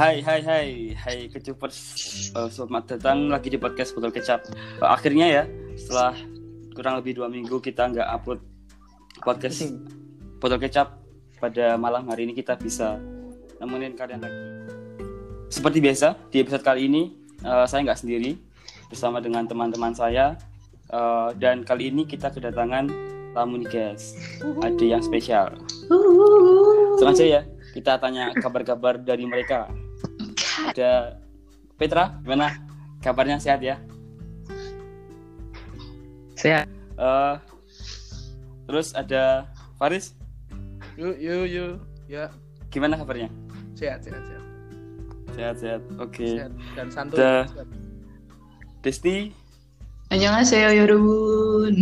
Hai, hai, hai, hai kecupers. Uh, selamat datang lagi di podcast Botol Kecap. Uh, akhirnya ya, setelah kurang lebih dua minggu kita nggak upload podcast Botol Kecap, pada malam hari ini kita bisa nemenin kalian lagi. Seperti biasa, di episode kali ini uh, saya nggak sendiri, bersama dengan teman-teman saya. Uh, dan kali ini kita kedatangan tamu nih guys, ada yang spesial. Sengaja ya, kita tanya kabar-kabar dari mereka. Ada Petra, gimana? Kabarnya sehat ya? Sehat. Uh, terus ada Faris. Yuk, yuk, yuk. Ya. Gimana kabarnya? Sehat, sehat, sehat. Sehat, sehat. Oke. Okay. Dan santun. Da. Desti. Annyeonghaseyo yorobun.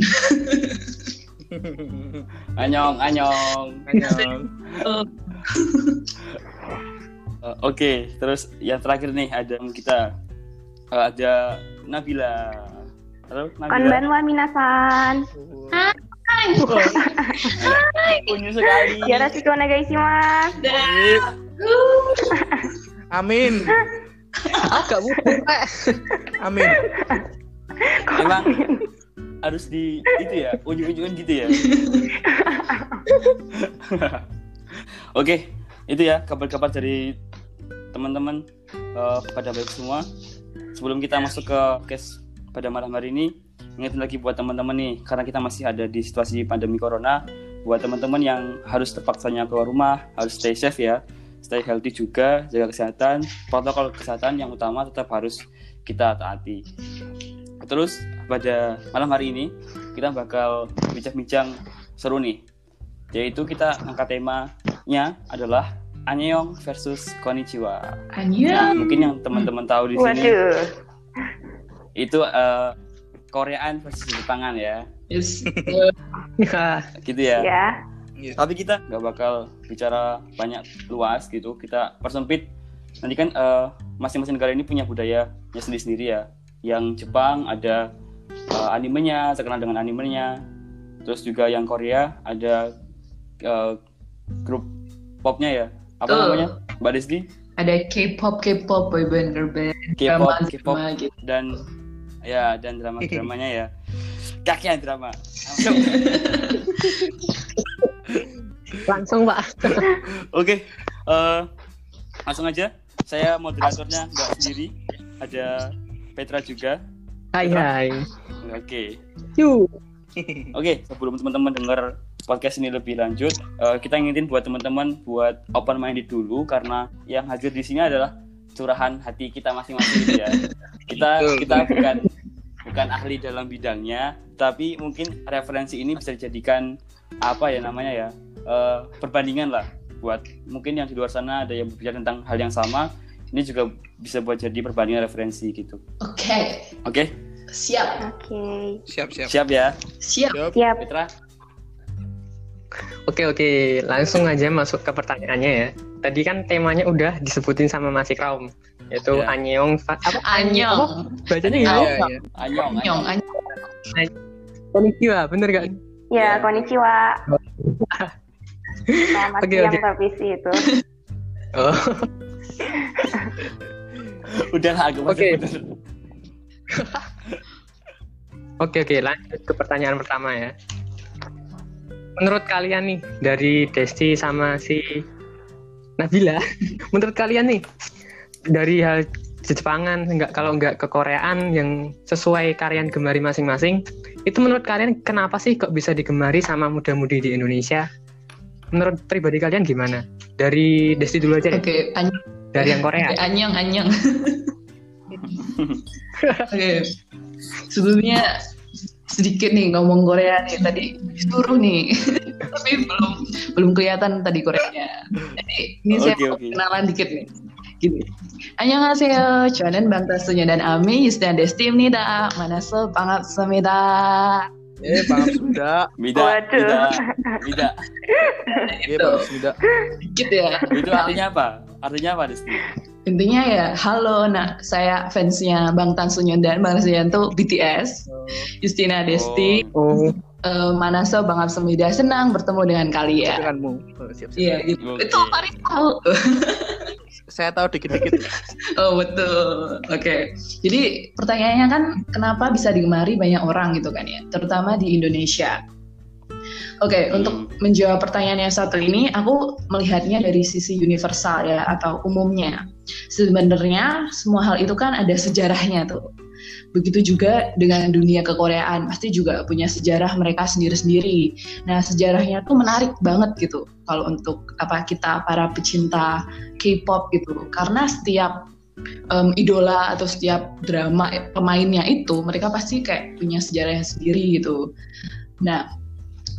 Anjong, anjong Anjong oh. Uh, Oke, terus yang terakhir nih ada kita uh, ada Nabila. Halo, Nabila. Konbanwa minasan. Unyu sekali. Yoroshiku onegaishimasu. Amin. Agak butuh, Pak. Amin. Emang harus di itu ya, unyu-unyuan gitu ya. Oke, itu ya kabar-kabar dari teman-teman uh, pada baik semua. Sebelum kita masuk ke case pada malam hari ini, ingetin lagi buat teman-teman nih, karena kita masih ada di situasi pandemi corona, buat teman-teman yang harus terpaksanya keluar rumah, harus stay safe ya, stay healthy juga, jaga kesehatan, protokol kesehatan yang utama tetap harus kita taati. Terus pada malam hari ini kita bakal bincang-bincang seru nih. Yaitu kita angkat temanya adalah Annyeong versus Konnichiwa. Nah, 안녕. mungkin yang teman-teman tahu di sini Waduh. itu eh, Koreaan versus Jepangan ya. Yes. Ya, Gitu ya. Ya. Iya. Tapi kita nggak bakal bicara banyak luas gitu. Kita persempit. Nanti kan eh, masing-masing negara ini punya budayanya sendiri-sendiri ya. Yang Jepang ada eh, animenya, terkenal dengan animenya. Terus juga yang Korea ada eh, grup popnya ya. Apa Betul. namanya? Mbak Desti? Ada K-pop, K-pop, boyband, girlband, K-pop, drama, K-pop drama gitu. dan ya dan drama-dramanya ya. Kakian drama. Langsung. langsung, Pak. Oke, eh, langsung aja. Saya moderatornya nggak sendiri, ada Petra juga. Hai, hai. Oke, Yuk. oke. Sebelum teman-teman dengar podcast ini lebih lanjut, eh, kita ingetin buat teman-teman buat open minded dulu karena yang hadir di sini adalah curahan hati kita masing-masing gitu ya. Kita kita bukan bukan ahli dalam bidangnya, tapi mungkin referensi ini bisa dijadikan apa ya namanya ya eh, perbandingan lah buat mungkin yang di luar sana ada yang berbicara tentang hal yang sama ini juga bisa buat jadi perbandingan referensi gitu Oke, oke siap, Oke. Siap, siap. siap ya siap. Siap. Siap. Oke, oke. Langsung aja masuk ke pertanyaannya ya. Tadi kan temanya udah disebutin sama Mas Ikram. Yaitu Ya. Annyeong. Fa- Apa? Annyeong. Bacanya Iya, gimana? iya. anyong Annyeong, anyong annyeong. Konnichiwa, bener gak? Ya, Ya. konnichiwa. Selamat Oke, siang oke. permisi itu. Oh, udah lah agak Oke. bener oke, oke. Lanjut ke pertanyaan pertama ya. Menurut kalian nih, dari Desti sama si Nabila, menurut kalian nih, dari hal Jepangan, enggak kalau enggak ke Koreaan yang sesuai karyan gemari masing-masing, itu menurut kalian kenapa sih kok bisa digemari sama muda-mudi di Indonesia? Menurut pribadi kalian gimana? Dari Desti dulu aja deh, Oke, annyeong. dari yang Korea. Oke, annyeong, annyeong. Oke, sebelumnya sedikit nih ngomong Korea nih tadi disuruh nih, tapi belum belum kelihatan tadi Koreanya. Jadi ini saya Oke, mau oke. kenalan dikit nih. Gini. 안녕하세요. 저는 방탄소년 dan Ami Yusdan Destimnida. 만나서 반갑습니다. Eh, paham sudah. Mida, Waduh. Mida, Mida. Eh, paham sudah. Dikit ya. Itu artinya apa? Artinya apa, Desti? Intinya ya, halo, nah saya fansnya Bang Tan Sunyon dan Bang Sunyon tuh BTS, Justina Desti, Oh, eh, Manaso Bang Absemida senang bertemu dengan kalian. Denganmu. Oh. Iya, gitu. Oke. Itu Faris tahu. Saya tahu dikit-dikit. Oh betul. Oke. Jadi pertanyaannya kan kenapa bisa digemari banyak orang gitu kan ya, terutama di Indonesia. Oke, Hmm. untuk menjawab pertanyaan yang satu ini, aku melihatnya dari sisi universal ya atau umumnya. Sebenarnya semua hal itu kan ada sejarahnya tuh. Begitu juga dengan dunia kekoreaan, pasti juga punya sejarah mereka sendiri-sendiri. Nah, sejarahnya tuh menarik banget gitu kalau untuk apa kita para pecinta K-pop gitu. Karena setiap em, idola atau setiap drama pemainnya itu mereka pasti kayak punya sejarahnya sendiri gitu. Nah,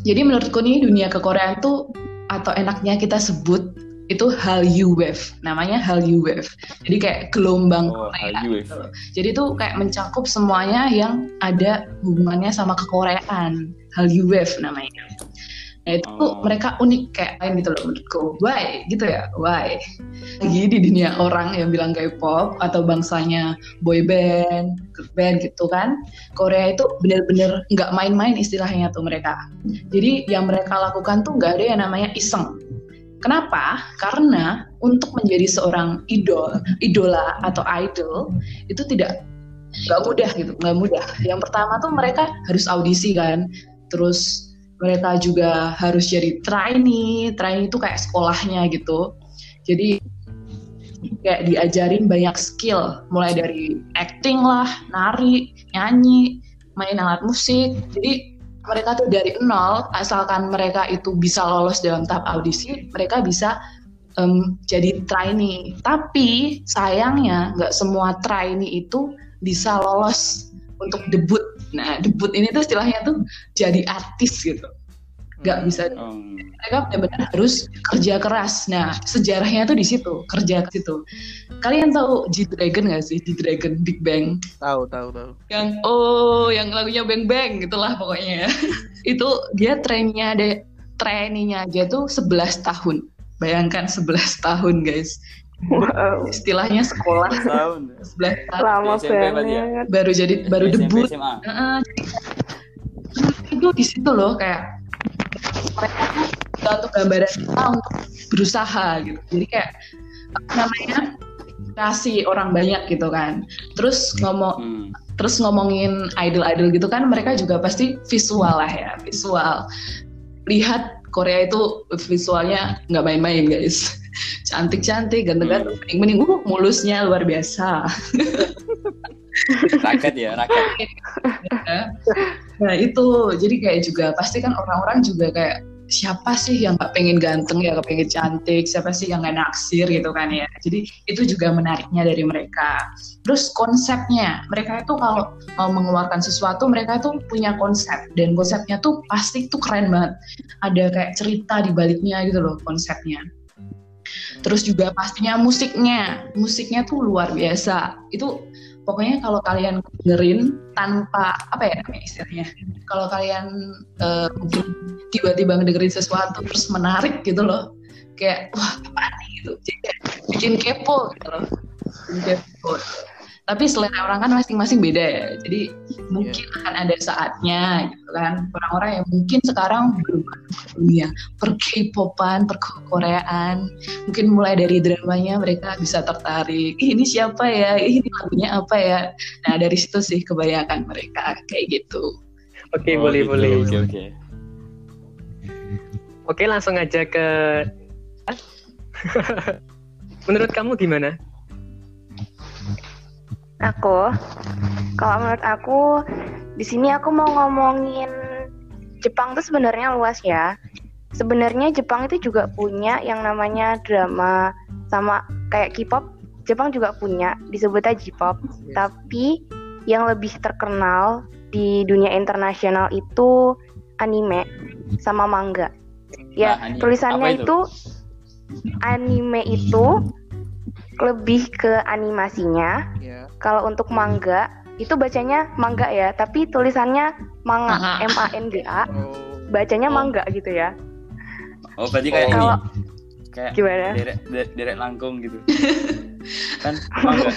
jadi menurutku nih dunia kekoreaan tuh atau enaknya kita sebut itu Hallyu Wave. Namanya Hallyu Wave. Jadi kayak gelombang Oh, Korea gitu. Jadi tuh kayak mencakup semuanya yang ada hubungannya sama kekoreaan. Hallyu Wave namanya. Nah itu Oh. mereka unik kayak lain gitu loh menurutku. Why? Gitu ya, why? Lagi di dunia orang yang bilang K-pop atau bangsanya boy band, girl band gitu kan. Korea itu bener-bener nggak main-main istilahnya tuh mereka. Jadi yang mereka lakukan tuh nggak ada yang namanya iseng. Kenapa? Karena untuk menjadi seorang idol, idola atau idol itu tidak nggak mudah gitu, nggak mudah. Yang pertama tuh mereka harus audisi kan, terus mereka juga harus jadi trainee, trainee itu kayak sekolahnya gitu. Jadi kayak diajarin banyak skill, mulai dari acting lah, nari, nyanyi, main alat musik. Jadi mereka tuh dari nol, asalkan mereka itu bisa lolos dalam tahap audisi, mereka bisa em, jadi trainee. Tapi sayangnya nggak semua trainee itu bisa lolos untuk debut. Nah, debut ini tuh istilahnya tuh jadi artis gitu. Nggak bisa Oh. mereka benar-benar harus kerja keras. Nah, sejarahnya tuh di situ, kerja ke situ. Kalian tahu G Dragon nggak sih? G Dragon Big Bang Tahu, tahu, tahu. yang oh yang lagunya Bang Bang gitulah pokoknya ya. itu dia trennya ada trainingnya aja tuh 11 tahun. Bayangkan 11 tahun guys. Wow, Istilahnya sekolah Tahun. 11 tahun lama ya? banget. baru jadi baru SMP, debut. SMA. Itu di situ loh kayak mereka tuh untuk gambaran kita untuk berusaha gitu. Jadi kayak apa namanya kasih orang banyak gitu kan. Terus ngomong Hmm. terus ngomongin idol-idol gitu kan mereka juga pasti visual lah ya visual lihat Korea itu visualnya nggak main-main guys. Cantik-cantik ganteng-ganteng. Mending-mending uh mulusnya luar biasa. Raket ya, raket. nah itu. Jadi kayak juga pasti kan orang-orang juga kayak siapa sih yang nggak pengen ganteng ya, nggak pengen cantik, siapa sih yang nggak naksir gitu kan ya. Jadi itu juga menariknya dari mereka. Terus konsepnya, mereka itu kalau mau mengeluarkan sesuatu, mereka itu punya konsep dan konsepnya tuh pasti tuh keren banget. Ada kayak cerita di baliknya gitu loh konsepnya. Terus juga pastinya musiknya, musiknya tuh luar biasa. Itu pokoknya kalau kalian dengerin tanpa apa ya namanya istilahnya? Kalau kalian mungkin tiba-tiba ngedengerin sesuatu terus menarik gitu loh kayak wah apa nih? gitu. Bikin kepo gitu loh. Bikin kepo tapi selera orang kan masing-masing beda ya. Jadi mungkin akan ada saatnya gitu kan. Orang-orang yang mungkin sekarang belum dunia per K-popan, per Koreaan. Mungkin mulai dari dramanya mereka bisa tertarik. Ih, ini siapa ya? Ih, ini lagunya apa ya? Nah dari situ sih kebanyakan mereka kayak gitu. Oke, Oh, boleh, gitu. boleh. Oke, oke. Oke, langsung aja ke Menurut kamu gimana? Aku, kalau menurut aku di sini aku mau ngomongin Jepang tuh sebenarnya luas ya. Sebenarnya Jepang itu juga punya yang namanya drama sama kayak K-pop. Jepang juga punya disebutnya J-pop. Tapi yang lebih terkenal di dunia internasional itu anime sama manga. Ya, Nah, anime. tulisannya Apa itu? itu anime itu lebih ke animasinya. Ya. Kalau untuk manga itu bacanya manga ya, tapi tulisannya manga. M A N G A, Oh. bacanya Oh. mangga gitu ya. Oh, berarti kayak ini. Kalau- Kayak Gimana? derek, derek, derek langkung gitu. kan mangga.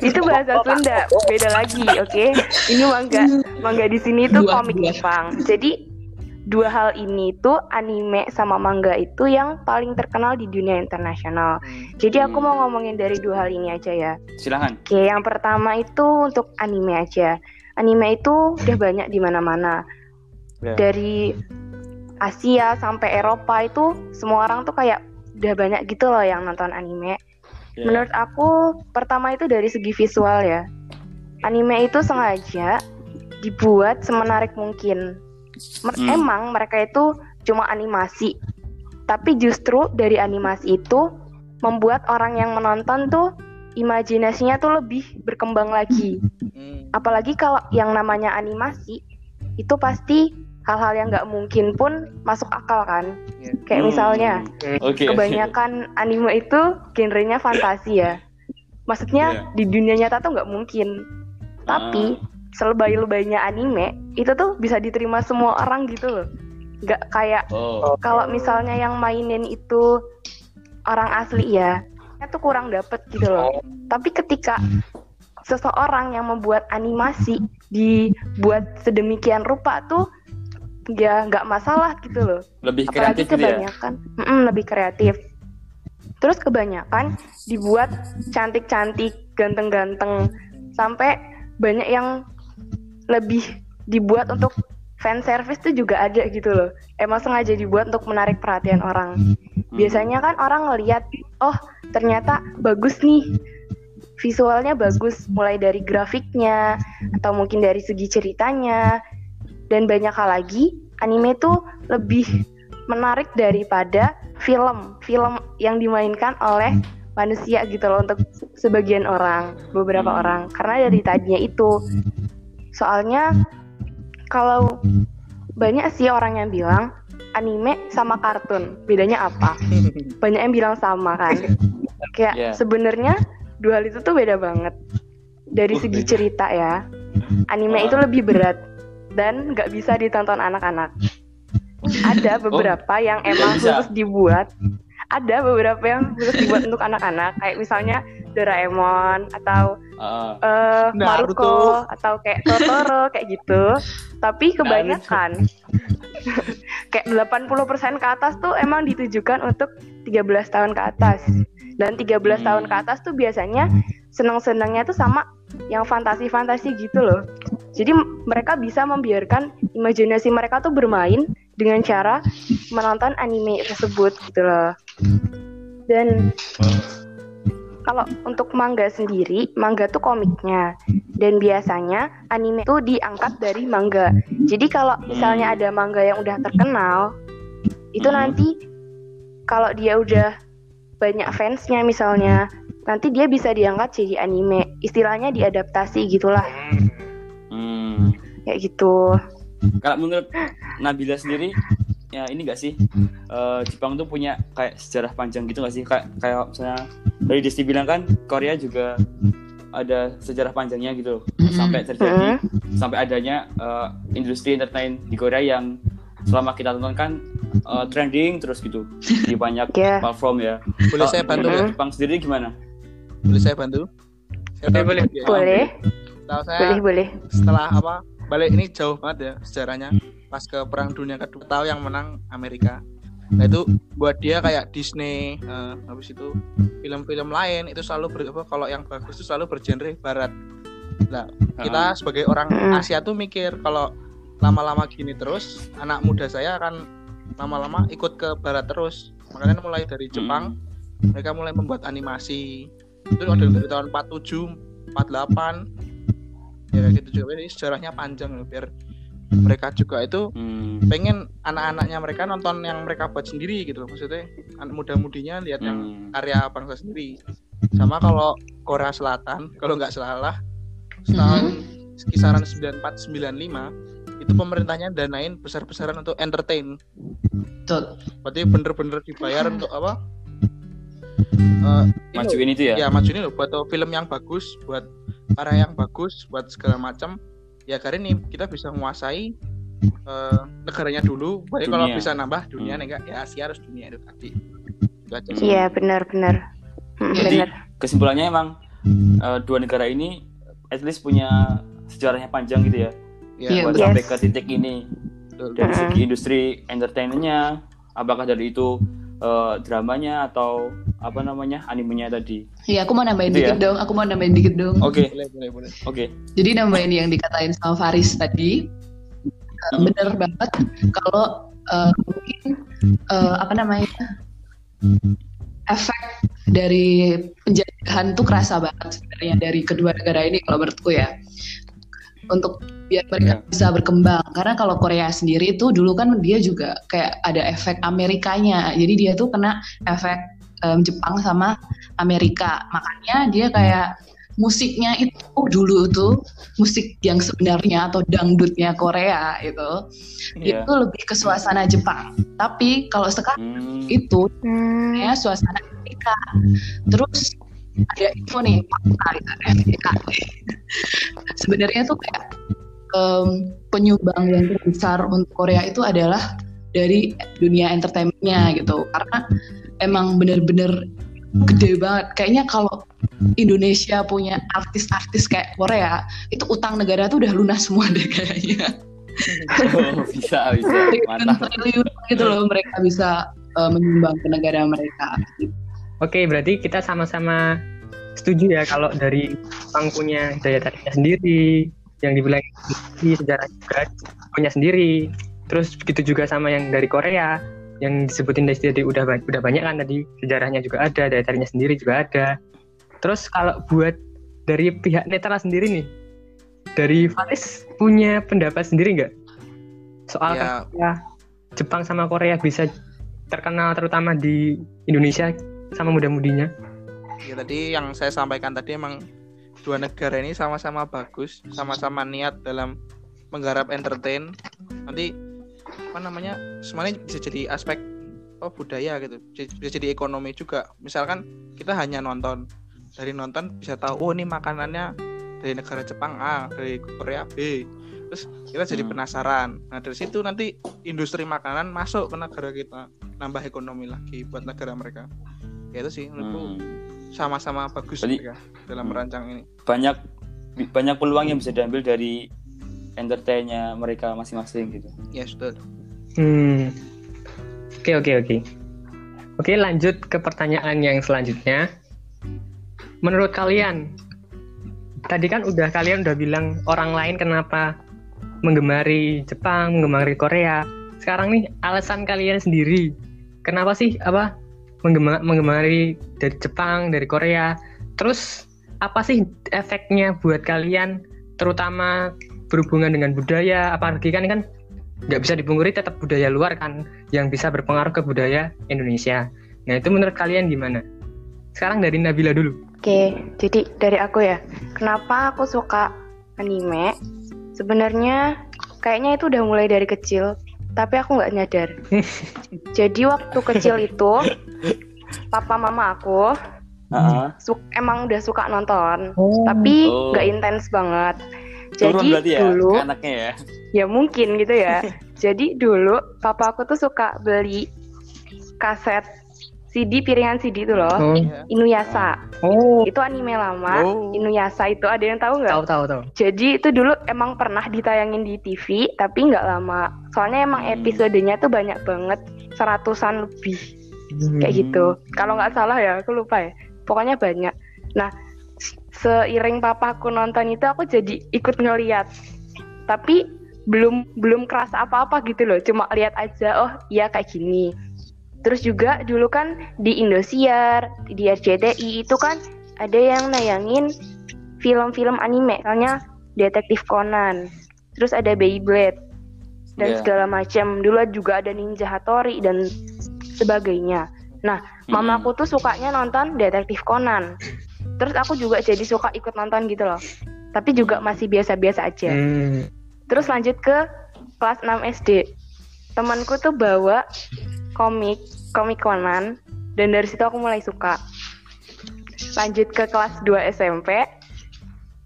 itu bahasa Sunda, beda lagi, oke? Ini mangga, mangga di sini itu komik. Jepang. Jadi dua hal ini itu anime sama manga itu yang paling terkenal di dunia internasional. Jadi aku mau ngomongin dari dua hal ini aja ya. Silahkan. Oke, yang pertama itu untuk anime aja. Anime itu udah banyak di mana-mana. Ya. Dari Asia sampai Eropa itu semua orang tuh kayak udah banyak gitu loh yang nonton anime. Ya. Menurut aku pertama itu dari segi visual ya. Anime itu sengaja dibuat semenarik mungkin. Mer- Hmm. Emang mereka itu cuma animasi. Tapi justru dari animasi itu membuat orang yang menonton tuh imajinasinya tuh lebih berkembang lagi. Hmm. Apalagi kalau yang namanya animasi itu pasti hal-hal yang nggak mungkin pun masuk akal kan. Iya. Kayak misalnya Hmm. Oke. kebanyakan anime itu genrenya fantasi ya. Maksudnya Iya. di dunia nyata tuh nggak mungkin. Tapi selebay-lebaynya anime itu tuh bisa diterima semua orang gitu loh. Nggak kayak Oh. kalau misalnya yang mainin itu orang asli ya, itu kurang dapet gitu loh. Tapi ketika seseorang yang membuat animasi dibuat sedemikian rupa tuh ya nggak masalah gitu loh Lebih apalagi kreatif gitu ya. kebanyakan Mm-mm, lebih kreatif terus kebanyakan dibuat cantik-cantik ganteng-ganteng sampai banyak yang lebih dibuat untuk fan service tuh juga ada gitu loh. Emang sengaja dibuat untuk menarik perhatian orang. Hmm. biasanya kan orang ngelihat oh ternyata bagus nih. Visualnya bagus mulai dari grafiknya atau mungkin dari segi ceritanya. Dan banyak hal lagi anime tuh lebih menarik daripada film. Film yang dimainkan oleh manusia gitu loh untuk sebagian orang beberapa Hmm. orang. Karena dari tadinya itu. Soalnya kalau banyak sih orang yang bilang anime sama kartun bedanya apa? Banyak yang bilang sama kan? Kayak Iya. sebenarnya dua hal itu tuh beda banget. Dari Oh, segi beda. cerita ya anime Ah. itu lebih berat dan nggak bisa ditonton anak-anak. Ada beberapa yang emang khusus dibuat. Ada beberapa yang khusus dibuat untuk anak-anak. Kayak misalnya Doraemon atau eh Naruto. Maruko atau kayak Totoro kayak gitu. Tapi kebanyakan kayak 80% ke atas tuh emang ditujukan untuk 13 tahun ke atas. Dan 13 Hmm. tahun ke atas tuh biasanya senang-senangnya tuh sama yang fantasi-fantasi gitu loh. Jadi mereka bisa membiarkan imajinasi mereka tuh bermain dengan cara menonton anime tersebut gitu loh. Dan kalau untuk manga sendiri, manga tuh komiknya. Dan biasanya anime tuh diangkat dari manga. Jadi kalau misalnya ada manga yang udah terkenal, itu Hmm. nanti kalau dia udah banyak fansnya misalnya, nanti dia bisa diangkat jadi anime. Istilahnya diadaptasi gitulah, hmm. kayak gitu. Kalau menurut Nabila sendiri, ya ini gak sih eh, Jepang tuh punya kayak sejarah panjang gitu gak sih? Kayak kayak misalnya dari Desti bilang kan Korea juga ada sejarah panjangnya gitu sampai terjadi sampai adanya eh, industri entertain di Korea yang selama kita tonton kan eh, trending terus gitu di banyak Ya. platform ya. Boleh Kalau saya bantu nggak? Jepang sendiri gimana? Boleh saya bantu? Saya Boleh, boleh. dia. Boleh, Tahu saya boleh, boleh. setelah apa? Balik ini jauh banget ya sejarahnya. Pas ke perang dunia kedua tahu yang menang Amerika. Nah itu buat dia kayak Disney, eh, habis itu film-film lain itu selalu ber, apa, kalau yang bagus itu selalu bergenre barat. Nah kita sebagai orang. Asia tuh mikir kalau lama-lama gini terus anak muda saya akan lama-lama ikut ke barat terus. Makanya mulai dari Jepang mereka mulai membuat animasi itu ada dari tahun 47 48 ya kayak gitu juga ini sejarahnya panjang loh, biar mereka juga itu Hmm. pengen anak-anaknya mereka nonton yang mereka buat sendiri gitu loh. maksudnya anak muda-mudinya lihat yang Hmm. karya bangsa sendiri sama kalau Korea Selatan kalau nggak salah tahun kisaran 94 95 itu pemerintahnya danain besar-besaran untuk entertain Betul. berarti bener-bener dibayar untuk apa Eh, ini loh, Majuin itu ya? ya maju ini loh buat film yang bagus buat karya yang bagus buat segala macam ya karena ini kita bisa menguasai eh, negaranya dulu baik kalau bisa nambah dunia Hmm. enggak ya Asia harus dunia itu tadi. Hmm. Iya, benar-benar. Hmm, Jadi kesimpulannya emang eh, dua negara ini at least punya sejarahnya panjang gitu ya ya Iya, buat Yes. sampai ke titik ini dari Mm-mm. segi industri entertainmentnya apakah dari itu eh, dramanya atau apa namanya animenya tadi Iya, aku mau nambahin Itu ya? dikit dong. Aku mau nambahin dikit dong. oke Boleh, boleh, boleh. oke Jadi nambahin yang dikatain sama Faris tadi, uh, Hmm. bener banget kalau uh, mungkin uh, apa namanya efek dari penjajahan tuh kerasa banget sebenarnya dari kedua negara ini kalau menurutku ya untuk biar mereka Iya. bisa berkembang karena kalau Korea sendiri itu dulu kan dia juga kayak ada efek Amerikanya jadi dia tuh kena efek em, Jepang sama Amerika makanya dia kayak musiknya itu dulu tuh musik yang sebenarnya atau dangdutnya Korea itu Iya. itu lebih ke suasana Jepang tapi kalau sekarang Hmm, itu Hmm. ya suasana Amerika terus ada info nih fakta FYK. sebenarnya tuh kayak em, penyumbang yang terbesar untuk Korea itu adalah dari dunia entertainmentnya gitu. Karena emang bener-bener gede banget. Kayaknya kalau Indonesia punya artis-artis kayak Korea itu utang negara tuh udah lunas semua deh kayaknya. Oh, bisa bisa. Mantap. triliun gitu loh mereka bisa eh, menyumbang ke negara mereka. Oke, berarti kita sama-sama setuju ya kalau dari Jepang punya daya tariknya sendiri, yang dibilang di sejarah juga punya sendiri. Terus begitu juga sama yang dari Korea, yang disebutin dari tadi udah udah banyak kan tadi sejarahnya juga ada, daya tariknya sendiri juga ada. Terus kalau buat dari pihak netral sendiri nih, dari Faris punya pendapat sendiri nggak soal Ya. Jepang sama Korea bisa terkenal terutama di Indonesia sama muda-mudinya. Ya tadi yang saya sampaikan tadi emang dua negara ini sama-sama bagus, sama-sama niat dalam menggarap entertain. Nanti apa namanya semuanya bisa jadi aspek oh budaya gitu, bisa jadi ekonomi juga. Misalkan kita hanya nonton, dari nonton bisa tahu oh ini makanannya dari negara Jepang A, dari Korea B. Terus kita jadi Hmm. penasaran. Nah dari situ nanti industri makanan masuk ke negara kita, nambah ekonomi lagi buat negara mereka. Ya itu sih menurutku Hmm. Sama-sama bagus Jadi- mereka dalam Hmm. merancang ini. banyak banyak peluang yang bisa diambil dari entertainnya mereka masing-masing gitu Ya sudah. Hmm. Oke oke oke. Oke lanjut ke pertanyaan yang selanjutnya. Menurut kalian, tadi kan udah kalian udah bilang orang lain kenapa menggemari Jepang, menggemari Korea. Sekarang nih alasan kalian sendiri, kenapa sih apa menggema- menggemari dari Jepang, dari Korea? Terus apa sih efeknya buat kalian, terutama berhubungan dengan budaya? Apalagi kan kan nggak bisa dipungkiri tetap budaya luar kan yang bisa berpengaruh ke budaya Indonesia. Nah itu menurut kalian gimana? Sekarang dari Nabila dulu. Oke, jadi dari aku ya, kenapa aku suka anime? Sebenarnya kayaknya itu udah mulai dari kecil, tapi aku nggak nyadar. jadi waktu kecil itu, papa mama aku su- emang udah suka nonton, Oh. tapi Oh. nggak intens banget. turun Jadi berarti ya dulu, anaknya ya ya mungkin gitu ya. jadi dulu papa aku tuh suka beli kaset CD piringan CD itu loh, Oh. Ya. Inuyasha. Oh. Itu anime lama. Oh. Inuyasha itu ada yang tahu nggak? Tahu tahu tahu. Jadi itu dulu emang pernah ditayangin di TV, tapi nggak lama. Soalnya emang Hmm. episodenya tuh banyak banget, seratusan lebih kayak Hmm. gitu. Kalau nggak salah ya, aku lupa ya. Pokoknya banyak. Nah, seiring papaku nonton itu aku jadi ikut ngeliat. Tapi belum belum kerasa apa-apa gitu loh. Cuma lihat aja, oh iya kayak gini. Terus juga dulu kan di Indosiar, di RCTI itu kan ada yang nayangin film-film anime, misalnya Detektif Conan, terus ada Beyblade dan Iya. segala macam. Dulu juga ada Ninja Hattori dan sebagainya. Nah, mamaku tuh sukanya nonton Detektif Conan. Terus aku juga jadi suka ikut nonton gitu loh. Tapi juga masih biasa-biasa aja. Hmm. Terus lanjut ke kelas 6 SD. Temanku tuh bawa komik, komik Conan dan dari situ aku mulai suka. Lanjut ke kelas 2 SMP.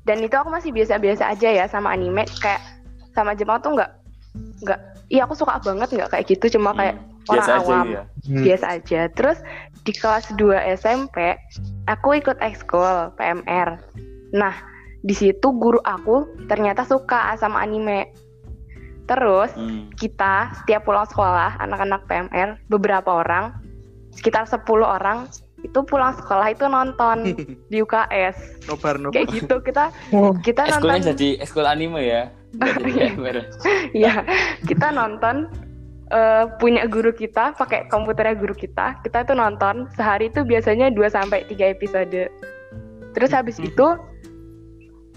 Dan itu aku masih biasa-biasa aja ya sama anime kayak sama Jepang tuh nggak nggak iya aku suka banget nggak kayak gitu cuma kayak Hmm, orang biasa aja awam ya Hmm. biasa aja. Terus di kelas 2 SMP aku ikut ekskul PMR. Nah, di situ guru aku ternyata suka sama anime. Terus Hmm. kita setiap pulang sekolah anak-anak PMR beberapa orang sekitar 10 orang itu pulang sekolah itu nonton di UKS nobar nobar kayak gitu kita Oh. kita Ekskulnya nonton jadi ekskul anime ya. Nggak jadi gamer. ya kita nonton eh, punya guru kita pakai komputernya guru kita kita itu nonton sehari itu biasanya 2 sampai 3 episode terus habis itu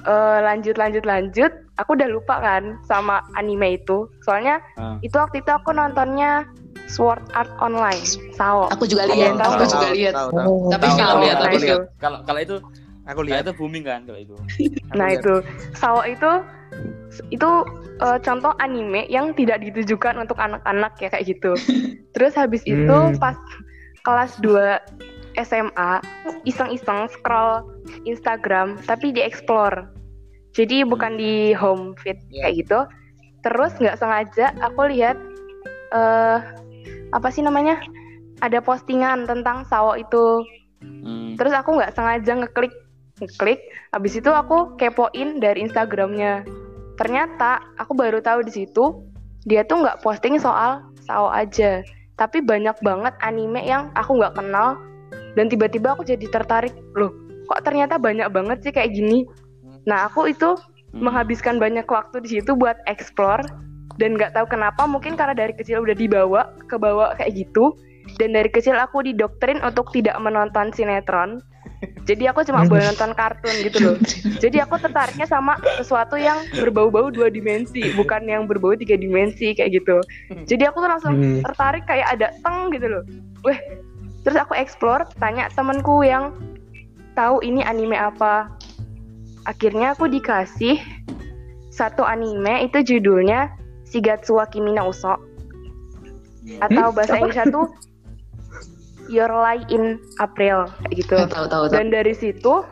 eh, lanjut lanjut lanjut aku udah lupa kan sama anime itu soalnya Ah. itu waktu itu aku nontonnya Sword Art Online Sao Aku juga lihat, aku juga lihat. Oh. Tapi ya, tahu, tapi itu. Kalau kalau itu aku kalau lihat itu booming kan kalau itu. Nah lihat. itu Sao itu itu eh, contoh anime yang tidak ditujukan untuk anak-anak ya kayak gitu. Terus habis itu Hmm. pas kelas 2 SMA iseng-iseng scroll Instagram tapi di explore. Jadi bukan di home feed Iya. kayak gitu. Terus nggak sengaja aku lihat eh apa sih namanya? Ada postingan tentang Sao itu Hmm. Terus aku nggak sengaja ngeklik, ngeklik. Habis itu aku kepoin dari Instagramnya. Ternyata aku baru tahu di situ dia tuh nggak posting soal Sao aja, tapi banyak banget anime yang aku nggak kenal. Dan tiba-tiba aku jadi tertarik, loh, kok ternyata banyak banget sih kayak gini. Nah aku itu Hmm. menghabiskan banyak waktu di situ buat explore dan nggak tahu kenapa mungkin karena dari kecil udah dibawa ke bawah kayak gitu. Dan dari kecil aku didoktrin untuk tidak menonton sinetron. Jadi aku cuma boleh nonton kartun gitu loh. Jadi aku tertariknya sama sesuatu yang berbau-bau dua dimensi bukan yang berbau tiga dimensi kayak gitu. Jadi aku tuh langsung Hmm. tertarik kayak ada teng gitu loh. Weh terus aku explore tanya temenku yang tahu ini anime apa akhirnya aku dikasih satu anime itu judulnya Shigatsu wa Kimi no Uso atau bahasa Inggrisnya tuh Your Lie in April kayak gitu. Tahu tahu tahu. Dan dari situ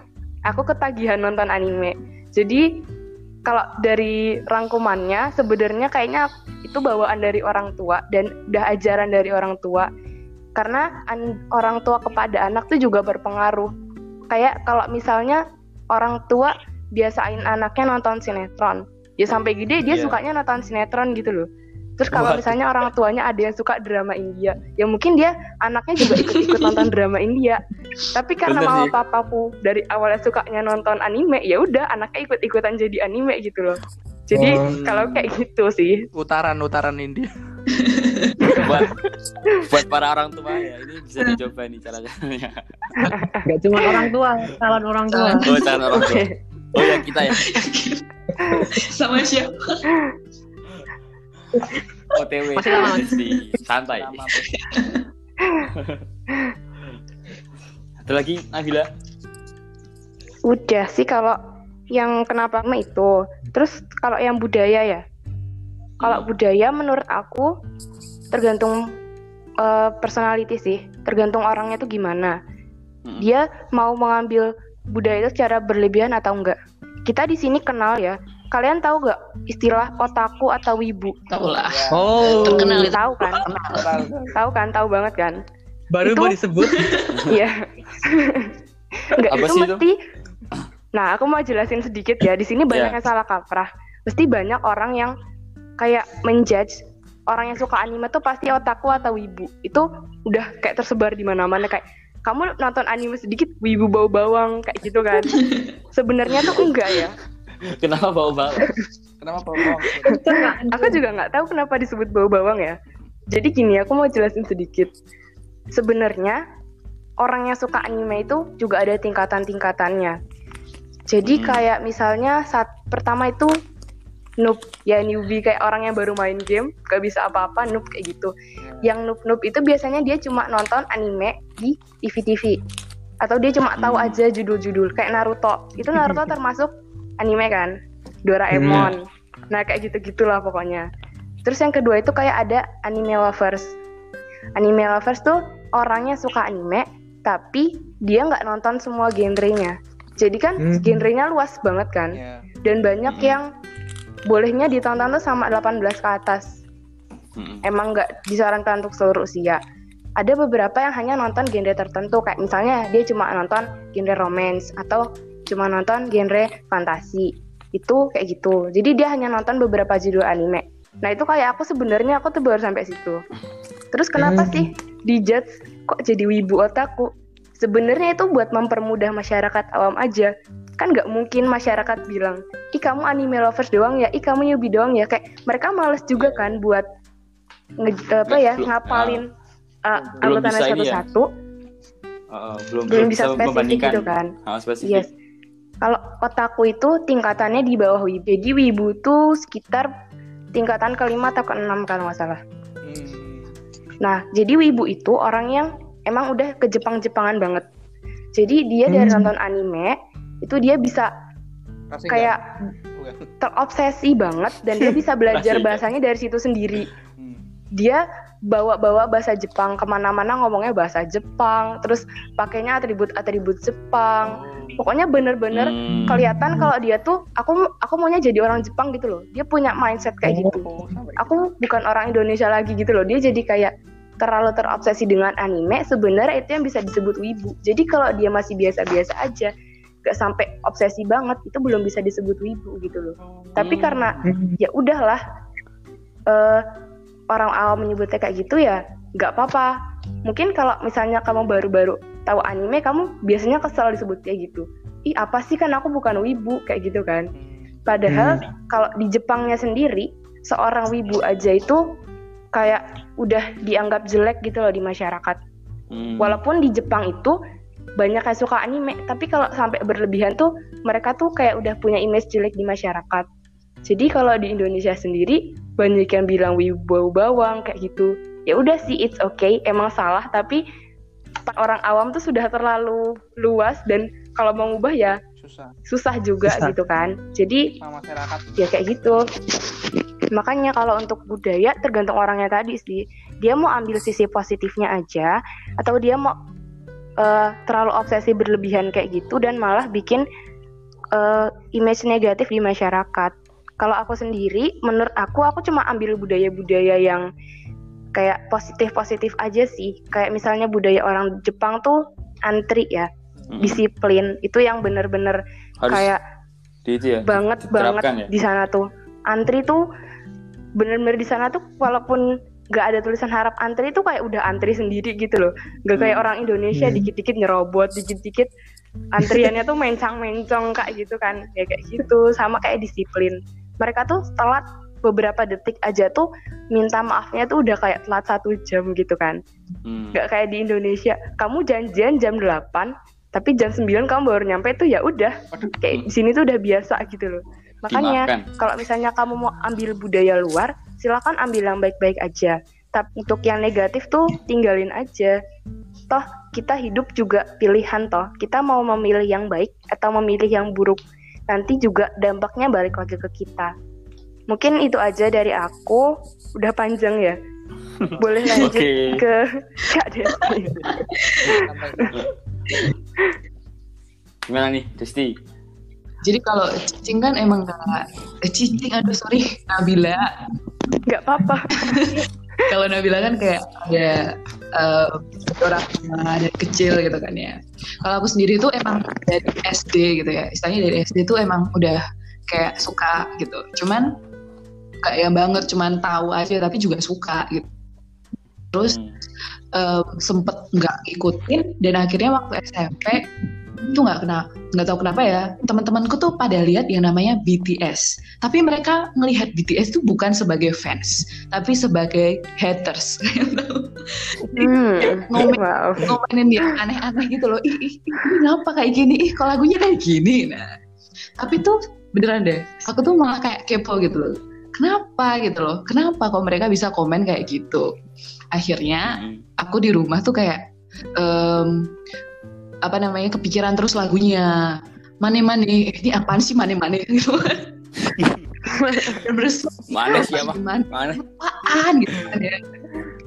aku ketagihan nonton anime. Jadi kalau dari rangkumannya sebenarnya kayaknya itu bawaan dari orang tua dan udah ajaran dari orang tua. Karena an- orang tua kepada anak tuh juga berpengaruh. Kayak kalau misalnya orang tua biasain anaknya nonton sinetron, ya sampai gede dia Iya. sukanya nonton sinetron gitu loh. Terus kalau misalnya orang tuanya ada yang suka drama India, ya mungkin dia anaknya juga ikut-ikut nonton drama India. Tapi karena Bener mama papaku dari awalnya sukanya nonton anime, ya udah anaknya ikut-ikutan jadi anime gitu loh. Jadi Oh. kalau kayak gitu sih, utaran utaran India buat buat para orang tua ya ini bisa dicoba nih cara-caranya. Gak cuma orang tua, calon orang tua. Calon. Oh, cara orang tua. Oh ya kita ya. Sama siapa? OTW Masih lama. santai. Ada lagi Nabila? udah sih kalau yang kenapa mah itu. Terus kalau yang budaya ya, kalau Hmm. budaya menurut aku tergantung eh, personality sih, tergantung orangnya tuh gimana. Hmm. Dia mau mengambil budaya itu secara berlebihan atau enggak. Kita di sini kenal ya. Kalian tahu gak istilah otaku atau wibu? Tahu lah. Oh, Terkenal itu. Tahu kan? tahu kan? Tahu banget kan? baru Itu- mau disebut. Iya. Enggak Apa itu sih itu? mesti. Nah, aku mau jelasin sedikit ya. Di sini banyak Ya. yang salah kaprah. Mesti banyak orang yang kayak menjudge orang yang suka anime tuh pasti otaku atau wibu. Itu udah kayak tersebar di mana-mana kayak kamu nonton anime sedikit wibu bau bawang kayak gitu kan. Sebenarnya tuh enggak ya. Kenapa bau bau? kenapa bawang Aku juga nggak tahu kenapa disebut bau bawang ya. Jadi gini, aku mau jelasin sedikit. Sebenarnya orang yang suka anime itu juga ada tingkatan-tingkatannya. Jadi Hmm. kayak misalnya saat pertama itu noob, ya newbie kayak orang yang baru main game, gak bisa apa-apa, noob kayak gitu. Yang noob-noob itu biasanya dia cuma nonton anime di TV-TV. Atau dia cuma tahu Hmm. aja judul-judul kayak Naruto. Itu Naruto termasuk anime kan? Doraemon. Nah, kayak gitu-gitulah pokoknya. Terus yang kedua itu kayak ada anime lovers. Anime lovers tuh orangnya suka anime, tapi dia nggak nonton semua genrenya. Jadi kan Hmm. genrenya luas banget kan, ya dan banyak Hmm. yang bolehnya ditonton tuh sama 18 ke atas. Hmm. Emang nggak disarankan untuk seluruh usia. Ada beberapa yang hanya nonton genre tertentu, kayak misalnya dia cuma nonton genre romance atau cuma nonton genre fantasi. Itu kayak gitu. Jadi dia hanya nonton beberapa judul anime. Nah itu kayak aku sebenarnya aku tuh baru sampai situ. Terus kenapa Hmm. sih dijudge kok jadi wibu otaku? Sebenarnya itu buat mempermudah masyarakat awam aja. Kan nggak mungkin masyarakat bilang, ih kamu anime lovers doang ya, ih kamu newbie doang ya. Kayak mereka males juga kan buat nge- apa ya ngapalin uh, Belum anggotanya bisa ini ya, satu-satu, Uh, belum belum bisa spesifik membandingkan gitu kan. spesifik. Yes. Kalau otaku itu tingkatannya di bawah wibu. Jadi wibu tuh sekitar tingkatan kelima atau keenam kalau nggak salah. Hmm. Nah, jadi wibu itu orang yang emang udah ke Jepang-Jepangan banget. Jadi dia dari Hmm. nonton anime itu dia bisa kayak terobsesi banget dan dia bisa belajar bahasanya dari situ sendiri. Hmm. Dia bawa-bawa bahasa Jepang ke mana-mana ngomongnya bahasa Jepang, terus pakainya atribut-atribut Jepang. Pokoknya bener-bener Hmm. kelihatan kalau dia tuh aku aku maunya jadi orang Jepang gitu loh. Dia punya mindset kayak gitu. Oh, sampai Aku bukan orang Indonesia lagi gitu loh. Dia jadi kayak terlalu terobsesi dengan anime. Sebenarnya itu yang bisa disebut wibu. Jadi kalau dia masih biasa-biasa aja, gak sampai obsesi banget, itu belum bisa disebut wibu gitu loh. Tapi Hmm. karena ya udahlah eh, orang awam menyebutnya kayak gitu ya nggak apa-apa mungkin kalau misalnya kamu baru-baru tahu anime kamu biasanya kesel disebut kayak gitu ih apa sih kan aku bukan wibu kayak gitu kan padahal kalau di Jepangnya sendiri seorang wibu aja itu kayak udah dianggap jelek gitu loh di masyarakat Hmm. walaupun di Jepang itu banyak yang suka anime. Tapi kalau sampai berlebihan tuh mereka tuh kayak udah punya image jelek di masyarakat. Jadi kalau di Indonesia sendiri banyak yang bilang wibu bau bawang kayak gitu. Ya udah sih it's okay. Emang salah tapi orang awam tuh sudah terlalu luas dan kalau mau ngubah ya susah. susah juga Susah. gitu kan. Jadi sama masyarakat. ya kayak gitu. Makanya kalau untuk budaya tergantung orangnya tadi sih. Dia mau ambil sisi positifnya aja atau dia mau eh, terlalu obsesi berlebihan kayak gitu dan malah bikin eh, image negatif di masyarakat kalau aku sendiri menurut aku aku cuma ambil budaya-budaya yang kayak positif-positif aja sih kayak misalnya budaya orang Jepang tuh antri ya Hmm. disiplin itu yang bener-bener kayak di itu ya. banget banget ya? di sana tuh antri tuh bener-bener di sana tuh walaupun nggak ada tulisan harap antri tuh kayak udah antri sendiri gitu loh. Nggak kayak Hmm. orang Indonesia Hmm. dikit-dikit nyerobot dikit-dikit antriannya tuh mencang-mencong kayak gitu kan. Ya kayak gitu. Sama kayak disiplin. Mereka tuh telat beberapa detik aja tuh minta maafnya tuh udah kayak telat satu jam gitu kan. Hmm. nggak kayak di Indonesia. Kamu janjian jam 8 tapi jam 9 kamu baru nyampe tuh ya udah. Kayak di sini tuh udah biasa gitu loh makanya kalau misalnya kamu mau ambil budaya luar silakan ambil yang baik-baik aja. Tapi untuk yang negatif tuh tinggalin aja. Toh kita hidup juga pilihan toh. Kita mau memilih yang baik atau memilih yang buruk. Nanti juga dampaknya balik lagi ke kita. Mungkin itu aja dari aku. Udah panjang ya? Boleh lanjut Oke. ke Kak Desti. Gimana nih, Desti? Jadi kalau cicing kan emang gak eh, cicing aduh sorry Nabila. nggak apa-apa Kalau Nabila kan kayak ada eh, orang tua dari kecil gitu kan ya. Kalau aku sendiri tuh emang dari SD gitu ya. Istilahnya dari SD tuh emang udah kayak suka gitu. Cuman gak yang banget cuman tahu aja tapi juga suka gitu. Terus Hmm. em, sempet nggak ikutin dan akhirnya waktu SMP itu nggak kena nggak tahu kenapa ya. Teman-temanku tuh pada lihat yang namanya BTS tapi mereka ngelihat BTS tuh bukan sebagai fans tapi sebagai haters. Hmm. Ngomen. wow. ngomenin dia aneh-aneh gitu loh. Ih, ih, ih, kenapa kayak gini? Ih kok lagunya kayak gini? Nah. Tapi tuh beneran deh aku tuh malah kayak kepo gitu loh. Kenapa gitu loh? Kenapa kok mereka bisa komen kayak gitu? Akhirnya Hmm. aku di rumah tuh kayak em, apa namanya kepikiran terus lagunya. Mane mane ini apaan sih mane mane gitu. Terus Mana siapa? Mana? apaan gitu kan ya.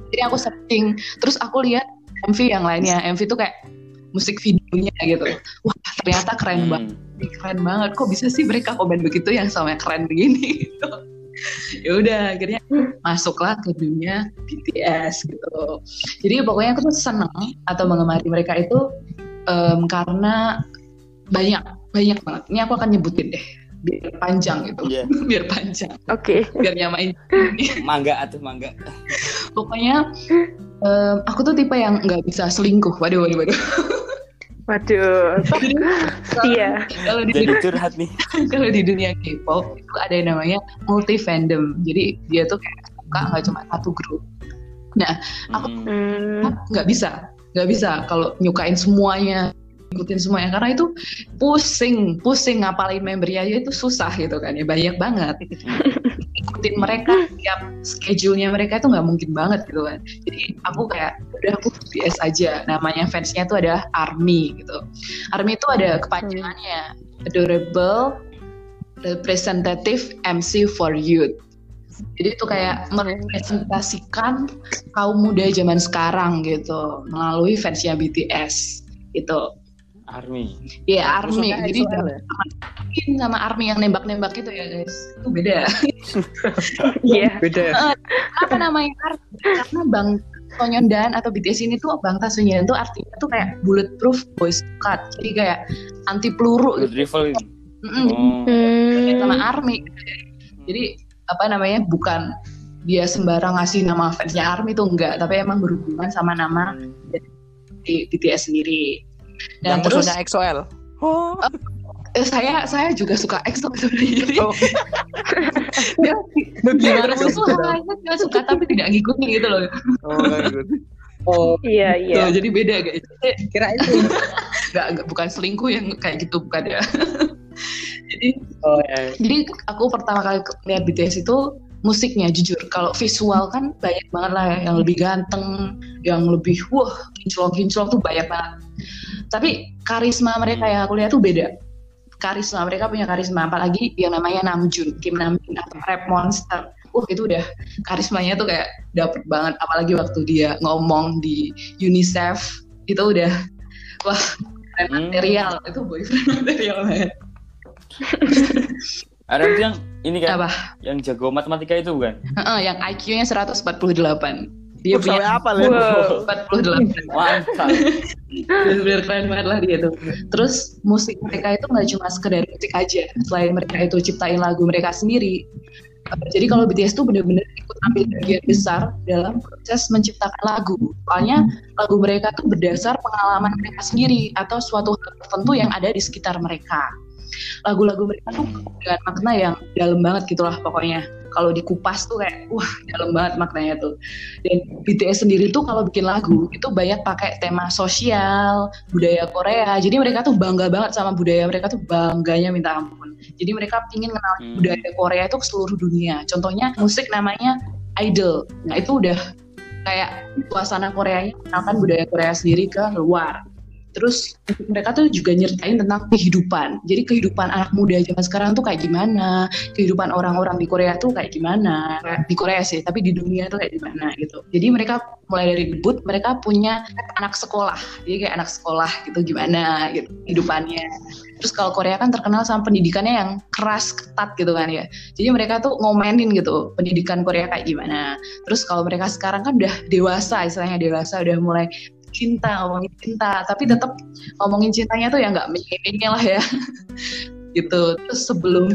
Jadi aku searching terus aku lihat MV yang lainnya. MV tuh kayak musik videonya gitu. Wah ternyata keren Hmm. banget. Keren banget. Kok bisa sih mereka komen begitu yang sama keren begini? Gitu. Ya udah akhirnya masuklah ke dunia BTS gitu. Jadi pokoknya aku tuh seneng atau mengemari mereka itu em, karena banyak banyak banget ini aku akan nyebutin deh biar panjang gitu Iya. biar panjang Oke. biar nyamain Mangga atau mangga. pokoknya em, aku tuh tipe yang nggak bisa selingkuh waduh waduh waduh Waduh. Iya. kalau di Jadi curhat nih. kalau di dunia K-pop itu ada yang namanya multi fandom jadi dia tuh kayak suka nggak cuma satu grup nah Aku- Mm. Hmm. nggak bisa nggak bisa kalau nyukain semuanya ikutin semuanya. Karena itu pusing pusing ngapalin membernya aja itu susah gitu kan ya banyak banget. Ikutin mereka tiap schedule-nya mereka itu nggak mungkin banget gitu kan. Jadi aku kayak udah aku BS aja. Namanya fansnya itu ada ARMY gitu. ARMY itu ada kepanjangannya. Adorable Representative MC for Youth jadi itu kayak merepresentasikan kaum muda zaman sekarang gitu melalui fansnya BTS gitu Army. ya ARMY Musuhnya jadi ya? mungkin sama ARMY yang nembak-nembak gitu ya guys itu beda Iya. Beda. apa namanya ARMY karena Bang Sonyeondan atau BTS ini tuh Bang Tasunyeon tuh artinya tuh kayak bulletproof boys cut jadi kayak anti peluru Good gitu. rival ini. Mm-mm, Oh. Hmm. sama ARMY jadi apa namanya bukan dia sembarang ngasih nama fansnya ARMY tuh enggak tapi emang berhubungan sama nama di BTS sendiri Yang dan terus musuhnya EXO-L. Oh. eh, saya saya juga suka EXO sebenarnya jadi Oh. dia Gimana suka dia suka tapi tidak ngikutin gitu loh Oh, gitu. Oh, Iya, iya. Tuh, jadi beda guys kira itu. nggak nggak- bukan selingkuh yang kayak gitu bukan ya jadi Oh, ya. jadi aku pertama kali lihat BTS itu musiknya jujur. Kalau visual kan banyak banget lah ya, yang lebih ganteng yang lebih wah kinclong kinclong tuh banyak banget. Tapi karisma mereka yang aku lihat tuh beda. Karisma mereka punya karisma. Apalagi yang namanya Namjoon Kim Namjoon atau Rap Monster. Wah itu udah karismanya tuh kayak dapet banget. Apalagi waktu dia ngomong di UNICEF itu udah wah Hmm. material. Itu boyfriend material banget Ada tuh yang ini kan, apa yang jago matematika itu bukan? Heeh, yang IQ-nya 148 dia Oh, sampai punya apa? Wow. 48 Mantap. bener-bener keren banget lah dia tuh terus musik mereka itu nggak cuma sekedar musik aja selain mereka itu ciptain lagu mereka sendiri jadi kalau BTS tuh bener-bener ikut ambil bagian besar dalam proses menciptakan lagu soalnya lagu mereka tuh berdasar pengalaman mereka sendiri atau suatu hal tertentu yang ada di sekitar mereka lagu-lagu mereka tuh dengan makna yang dalam banget gitulah pokoknya. Kalau dikupas tuh kayak wah dalam banget maknanya tuh. Dan BTS sendiri tuh kalau bikin lagu itu banyak pakai tema sosial budaya Korea. Jadi mereka tuh bangga banget sama budaya mereka tuh bangganya minta ampun. Jadi mereka ingin kenal Hmm. budaya Korea itu ke seluruh dunia. Contohnya musik namanya Idol. Nah itu udah kayak suasana Koreanya kenalkan budaya Korea sendiri ke luar terus mereka tuh juga nyertain tentang kehidupan. Jadi kehidupan anak muda zaman sekarang tuh kayak gimana? Kehidupan orang-orang di Korea tuh kayak gimana? Di Korea sih tapi di dunia tuh kayak gimana gitu. Jadi mereka mulai dari debut mereka punya anak sekolah. Jadi kayak anak sekolah gitu gimana gitu kehidupannya. Terus kalau Korea kan terkenal sama pendidikannya yang keras ketat gitu kan ya. Jadi mereka tuh ngomenin gitu pendidikan Korea kayak gimana. Terus kalau mereka sekarang kan udah dewasa istilahnya dewasa udah mulai cinta ngomongin cinta. Tapi tetap ngomongin cintanya tuh ya nggak menye lah ya. Gitu. Terus sebelum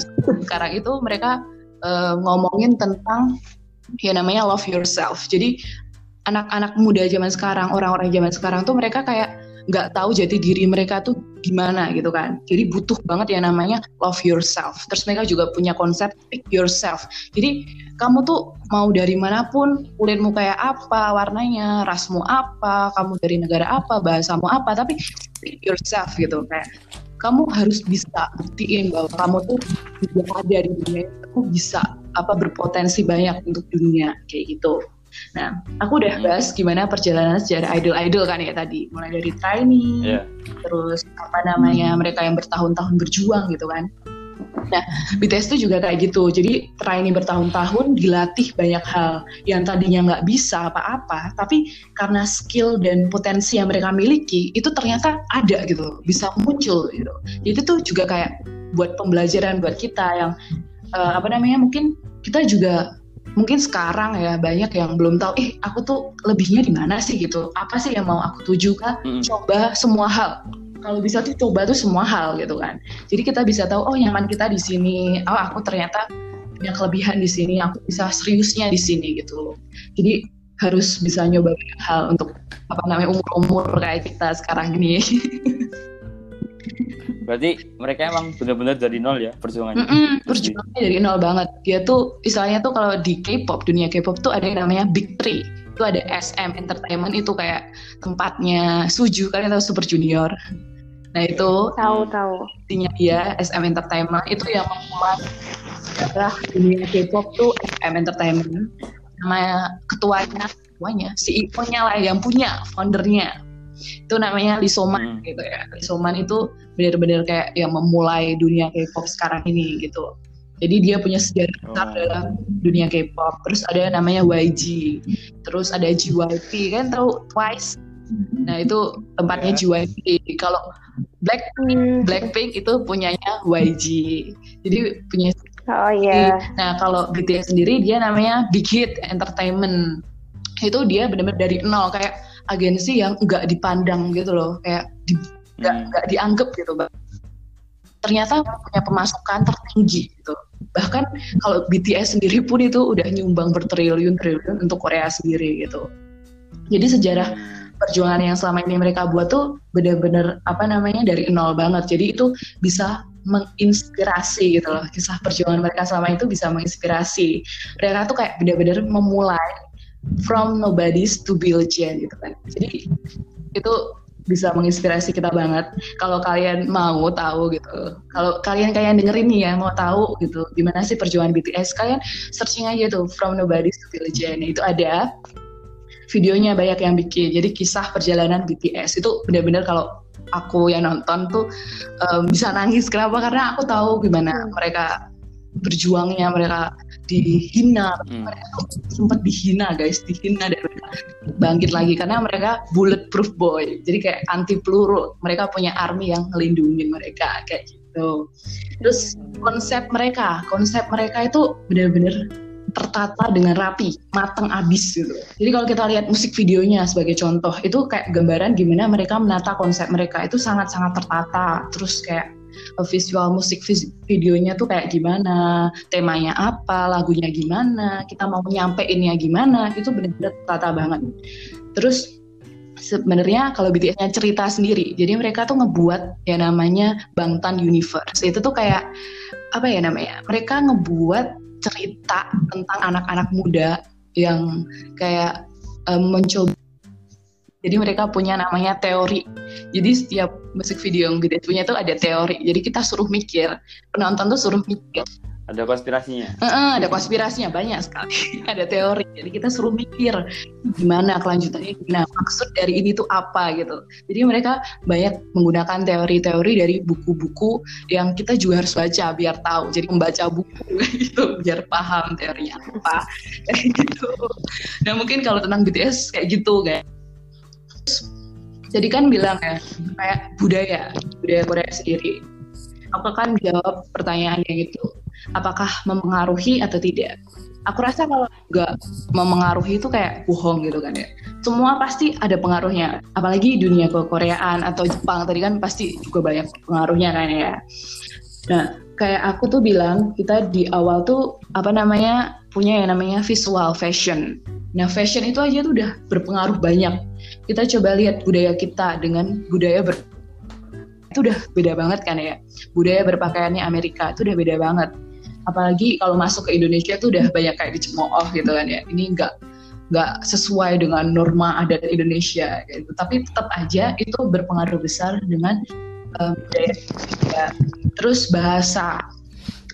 sekarang itu mereka eh, ngomongin tentang ya namanya love yourself. Jadi anak-anak muda zaman sekarang orang-orang zaman sekarang tuh mereka kayak nggak tahu jati diri mereka tuh gimana gitu kan. Jadi butuh banget yang namanya love yourself. Terus mereka juga punya konsep pick yourself. Jadi kamu tuh mau dari mana pun kulitmu kayak apa warnanya rasmu apa kamu dari negara apa bahasamu apa tapi pick yourself gitu. Kayak kamu harus bisa buktiin bahwa kamu tuh juga ada di dunia kamu bisa apa berpotensi banyak untuk dunia kayak gitu Nah, aku udah Hmm. bahas gimana perjalanan sejarah idol-idol kan ya tadi, mulai dari tiny, Iya. terus apa namanya mereka yang bertahun-tahun berjuang gitu kan. Nah, BTS itu juga kayak gitu. Jadi tiny bertahun-tahun dilatih banyak hal yang tadinya nggak bisa apa-apa, tapi karena skill dan potensi yang mereka miliki itu ternyata ada gitu, bisa muncul gitu. Jadi itu juga kayak buat pembelajaran buat kita yang eh, apa namanya mungkin kita juga mungkin sekarang ya banyak yang belum tahu eh aku tuh lebihnya di mana sih gitu apa sih yang mau aku tuju kan Mm-mm. coba semua hal kalau bisa tuh coba tuh semua hal gitu kan. Jadi kita bisa tahu oh nyaman kita di sini. Oh aku ternyata punya kelebihan di sini. Aku bisa seriusnya di sini gitu loh. Jadi harus bisa nyoba banyak hal untuk apa namanya umur-umur kayak kita sekarang ini. Berarti mereka emang benar-benar dari nol ya perjuangannya. Mm-mm, perjuangannya dari nol banget. Dia tuh istilahnya tuh kalau di K-pop, dunia K-pop tuh ada yang namanya Big Three. Itu ada SM Entertainment itu kayak tempatnya Suju kalian tahu Super Junior. Nah itu Tahu tahu. intinya dia SM Entertainment itu yang membuat sejarah dunia K-pop tuh SM Entertainment. Nama ketuanya, ketuanya, CEO-nya lah yang punya, foundernya. Itu namanya Lee Soman Hmm. gitu ya. Lee Soman itu benar-benar kayak yang memulai dunia K-pop sekarang ini gitu. Jadi dia punya sejarah besar Oh. dalam dunia K-pop. Terus ada namanya YG. Terus ada JYP kan tahu Twice. Nah itu tempatnya JYP. Kalau Blackpink, Blackpink itu punyanya YG. Jadi punya Oh iya. Nah, kalau BTS sendiri dia namanya Big Hit Entertainment. Itu dia benar-benar dari nol kayak agensi yang nggak dipandang gitu loh, kayak di- nggak Hmm. nggak dianggap gitu, Bang. Ternyata punya pemasukan tertinggi gitu. Bahkan kalau BTS sendiri pun itu udah nyumbang bertriliun-triliun untuk Korea sendiri gitu. Jadi sejarah perjuangan yang selama ini mereka buat tuh benar-benar apa namanya dari nol banget. Jadi itu bisa menginspirasi gitu loh. Kisah perjuangan mereka selama itu bisa menginspirasi. Mereka tuh kayak benar-benar memulai from nobodies to legend gitu kan. Jadi itu bisa menginspirasi kita banget. Kalau kalian mau tahu gitu, kalau kalian kalian dengerin nih ya mau tahu gitu, gimana sih perjuangan BTS, kalian searching aja tuh from nobodies to legend. Itu ada videonya banyak yang bikin. Jadi kisah perjalanan BTS itu benar-benar kalau aku yang nonton tuh em, bisa nangis. Kenapa? Karena aku tahu gimana mereka berjuangnya, mereka dihina, Hmm. mereka tuh sempat dihina guys, dihina dan mereka bangkit lagi karena mereka bulletproof boy. Jadi kayak anti peluru. Mereka punya army yang ngelindungin mereka kayak gitu. Terus konsep mereka, konsep mereka itu benar-benar tertata dengan rapi, matang abis gitu. Jadi kalau kita lihat musik videonya sebagai contoh, itu kayak gambaran gimana mereka menata konsep mereka itu sangat-sangat tertata. Terus kayak visual musik videonya tuh kayak gimana, temanya apa, lagunya gimana, kita mau nyampeinnya gimana, itu benar-benar tertata banget. Terus sebenarnya kalau BTS-nya cerita sendiri, jadi mereka tuh ngebuat yang namanya Bangtan Universe. Itu tuh kayak apa ya namanya? Mereka ngebuat cerita tentang anak-anak muda yang kayak em, mencoba jadi mereka punya namanya teori. Jadi setiap musik video yang BTS punya tuh ada teori. Jadi kita suruh mikir, penonton tuh suruh mikir. Ada konspirasinya. Heeh, ada konspirasinya banyak sekali. ada teori. Jadi kita suruh mikir gimana kelanjutannya, gimana maksud dari ini tuh apa gitu. Jadi mereka banyak menggunakan teori-teori dari buku-buku yang kita juga harus baca biar tahu. Jadi membaca buku gitu biar paham teorinya apa kayak gitu. Nah mungkin kalau tentang BTS kayak gitu kayak. Jadi kan bilang ya kayak budaya budaya Korea sendiri. Aku kan jawab pertanyaannya gitu apakah mempengaruhi atau tidak. Aku rasa kalau nggak memengaruhi itu kayak bohong gitu kan ya. Semua pasti ada pengaruhnya. Apalagi dunia kekoreaan atau Jepang tadi kan pasti juga banyak pengaruhnya kan ya. Nah, kayak aku tuh bilang kita di awal tuh apa namanya punya yang namanya visual fashion. Nah, fashion itu aja tuh udah berpengaruh banyak. Kita coba lihat budaya kita dengan budaya ber itu udah beda banget kan ya. Budaya berpakaiannya Amerika itu udah beda banget. Apalagi kalau masuk ke Indonesia tuh udah banyak kayak dicemooh gitu kan ya. Ini nggak nggak sesuai dengan norma adat Indonesia gitu. Tapi tetap aja itu berpengaruh besar dengan um, budaya terus bahasa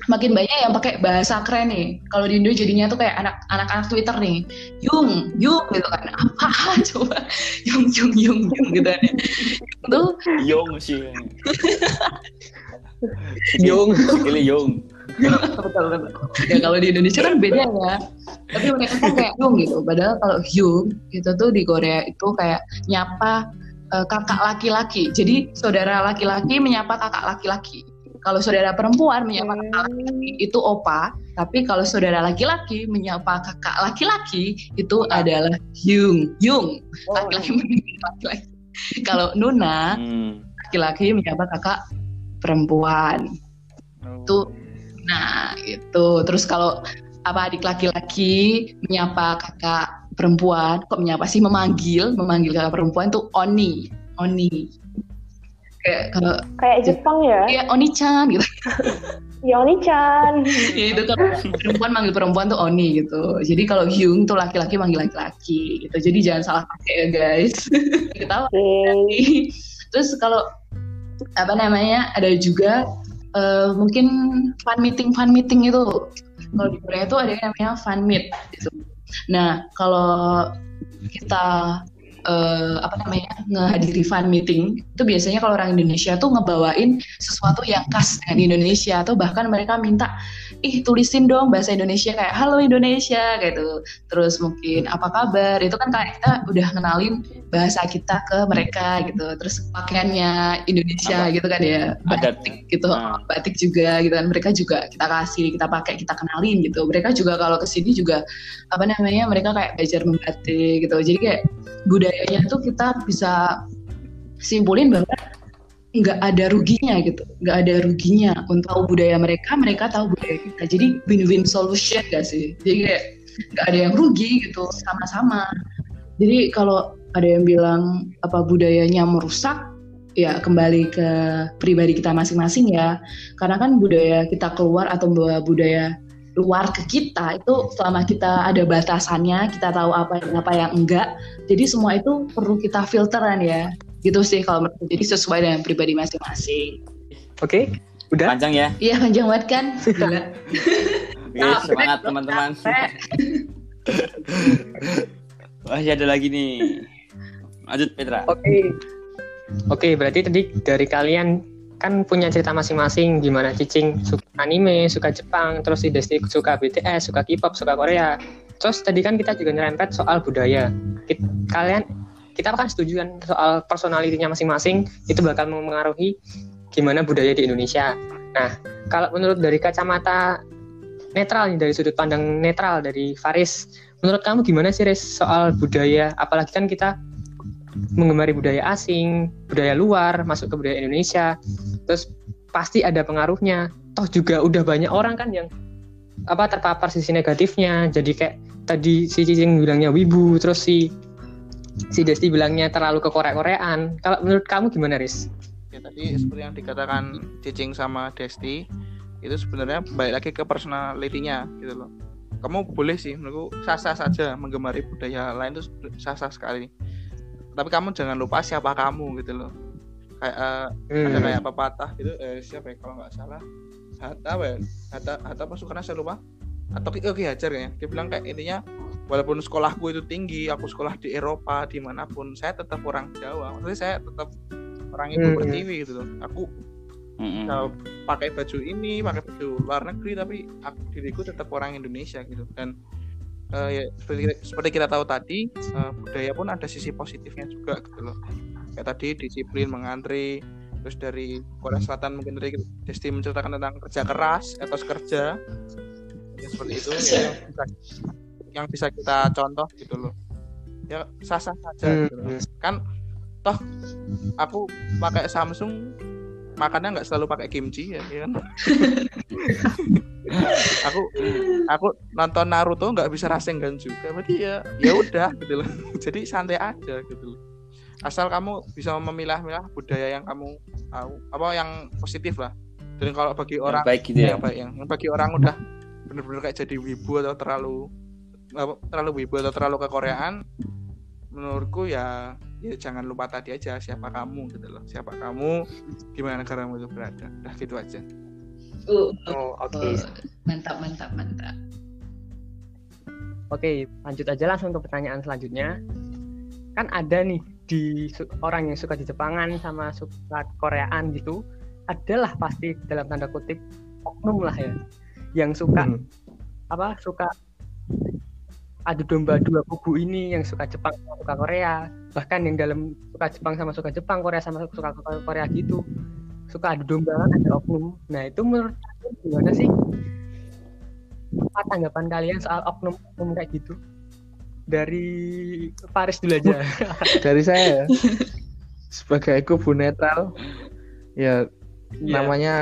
makin banyak yang pakai bahasa keren nih kalau di Indo jadinya tuh kayak anak anak-anak Twitter nih yung yung gitu kan apa coba yung yung yung yung gitu kan ya. itu Yong sih. Yung. Ini betul betul. Ya kalau di Indonesia kan beda ya. Tapi mereka kan kayak Hyung gitu. Padahal kalau Hyung itu tuh di Korea itu kayak nyapa eh, kakak laki-laki. Jadi saudara laki-laki menyapa kakak laki-laki. Kalau saudara perempuan menyapa kakak laki-laki itu opa. Tapi kalau saudara laki-laki menyapa kakak laki-laki itu adalah Hyung. Hyung. Laki-laki menyapa laki-laki. Kalau Nuna Hmm. laki-laki menyapa kakak perempuan. Itu nah gitu. Terus kalau apa adik laki-laki menyapa kakak perempuan, kok menyapa sih memanggil, memanggil kakak perempuan tuh oni, oni. Kayak kalau Kayak Jepang ya. Iya, Oni-chan gitu. Ya Oni-chan. Ya, itu kalau perempuan manggil perempuan tuh Oni gitu. Jadi kalau Hyung tuh laki-laki manggil laki-laki gitu. Jadi jangan salah pakai ya guys. Ketawa. Oke. Terus kalau apa namanya ada juga eh, mungkin fan meeting fan meeting itu kalau di Korea itu ada yang namanya fan meet gitu. Nah kalau kita eh, apa namanya ngehadiri fan meeting. Itu biasanya kalau orang Indonesia tuh ngebawain sesuatu yang khas dengan Indonesia. Atau bahkan mereka minta ih tulisin dong bahasa Indonesia kayak halo Indonesia gitu. Terus mungkin apa kabar? Itu kan kayak kita udah kenalin bahasa kita ke mereka gitu. Terus pakaiannya Indonesia Apa? gitu kan ya. batik gitu. Ah. batik juga gitu kan. Mereka juga kita kasih kita pakai kita kenalin gitu. Mereka juga kalau ke sini juga apa namanya mereka kayak belajar membatik gitu. Jadi kayak budayanya tuh kita bisa simpulin bahwa nggak ada ruginya gitu. Nggak ada ruginya untuk tahu budaya mereka mereka tahu budaya kita. Jadi win-win solution gak sih? Jadi kayak nggak ada yang rugi gitu sama-sama. Jadi kalau ada yang bilang apa budayanya merusak ya kembali ke pribadi kita masing-masing ya. Karena kan budaya kita keluar atau budaya luar ke kita itu selama kita ada batasannya kita tahu apa yang apa yang enggak jadi semua itu perlu kita filteran ya gitu sih kalau menurut jadi sesuai dengan pribadi masing-masing Oke, udah. Panjang ya. iya panjang banget kan Gila. Oke, Ah, semangat teman-teman. ya ada lagi nih. Lanjut Petra. Oke. Oke, berarti tadi dari kalian kan punya cerita masing-masing gimana Cicing suka anime, suka Jepang, terus Desti suka BTS, suka K-pop, suka Korea. Terus tadi kan kita juga nyerempet soal budaya. Kit- Kalian kita kan setuju kan soal personalitinya masing-masing itu bakal mempengaruhi gimana budaya di Indonesia. Nah, kalau menurut dari kacamata netral nih dari sudut pandang netral dari Faris, menurut kamu gimana sih Riz soal budaya? Apalagi kan kita menggemari budaya asing, budaya luar, masuk ke budaya Indonesia, terus pasti ada pengaruhnya. Toh juga udah banyak orang kan yang apa terpapar sisi negatifnya. Jadi kayak tadi si Cicing bilangnya wibu, terus si si Desti bilangnya terlalu ke Korea-Koreaan. Kalau menurut kamu gimana, Riz? ya tadi seperti yang dikatakan Cicing sama Desti itu sebenarnya balik lagi ke personalitinya gitu loh kamu boleh sih menurutku sah-sah saja menggemari budaya lain itu sah-sah sekali tapi kamu jangan lupa siapa kamu gitu loh. Kayak ada Hmm. kayak pepatah gitu. Eh, siapa ya kalau nggak salah. Hatta apa ya? Hatta Hatta apa Soekarno saya lupa. Atau Ki- oh, Ki Hajar kayaknya. Dia bilang kayak intinya walaupun sekolahku itu tinggi aku sekolah di Eropa di mana pun saya tetap orang Jawa. Maksudnya saya tetap orang ibu Hmm. pertiwi gitu loh. Aku Mm-mm. bisa pakai baju ini pakai baju luar negeri tapi aku diriku tetap orang Indonesia gitu. Dan eh, ya, seperti, seperti kita tahu tadi eh, budaya pun ada sisi positifnya juga gitu loh kayak tadi disiplin mengantri terus dari Korea Selatan mungkin dari Desti menceritakan tentang kerja keras etos kerja ya, seperti itu ya, yang bisa, yang bisa kita contoh gitu loh ya sah sah saja Hmm. gitu loh. kan toh aku pakai Samsung makannya nggak selalu pakai kimchi ya, ya kan? Aku aku nonton Naruto nggak bisa Rasengan juga berarti ya ya udah gitu loh. Jadi santai aja gitu loh. Asal kamu bisa memilah-milah budaya yang kamu tahu apa yang positif lah. Dan kalau bagi Yang orang baik gitu ya. yang baik yang yang bagi orang udah bener-bener kayak jadi wibu atau terlalu terlalu wibu atau terlalu kekoreaan menurutku ya ya jangan lupa tadi aja siapa kamu gitu loh siapa kamu gimana negaramu itu berada udah gitu aja Uh, Oh, oke. uh, mantap mantap mantap Oke, lanjut aja langsung ke pertanyaan selanjutnya. Kan ada nih di orang yang suka di Jepangan sama suka Koreaan gitu, adalah pasti dalam tanda kutip oknum lah ya, yang suka Hmm. apa suka adu domba dua kubu ini yang suka Jepang sama suka Korea, bahkan yang dalam suka Jepang sama suka Jepang, Korea sama suka Korea gitu, suka adu domba kan ada oknum. Nah itu menurut kalian gimana sih? Apa tanggapan kalian soal oknum-oknum kayak gitu? Dari Paris dulu aja. dari saya sebagai kubu netral ya Iya. namanya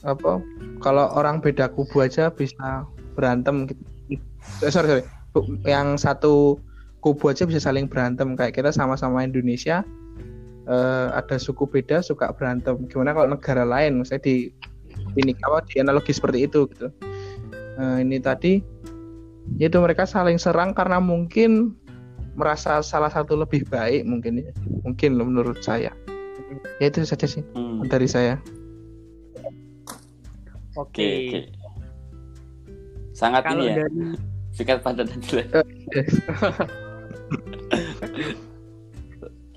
apa kalau orang beda kubu aja bisa berantem gitu. Eh, sorry sorry. Yang satu kubu aja bisa saling berantem. Kayak kita sama-sama Indonesia eh, ada suku beda suka berantem. Gimana kalau negara lain? Misalnya di ini apa di analogi seperti itu gitu. Eh, ini tadi itu mereka saling serang karena mungkin merasa salah satu lebih baik mungkin ya. Mungkin loh menurut saya. Ya itu saja sih Hmm. dari saya. Oke, oke. Sangat Kalau ini ya, dari singkat padat dan jelas.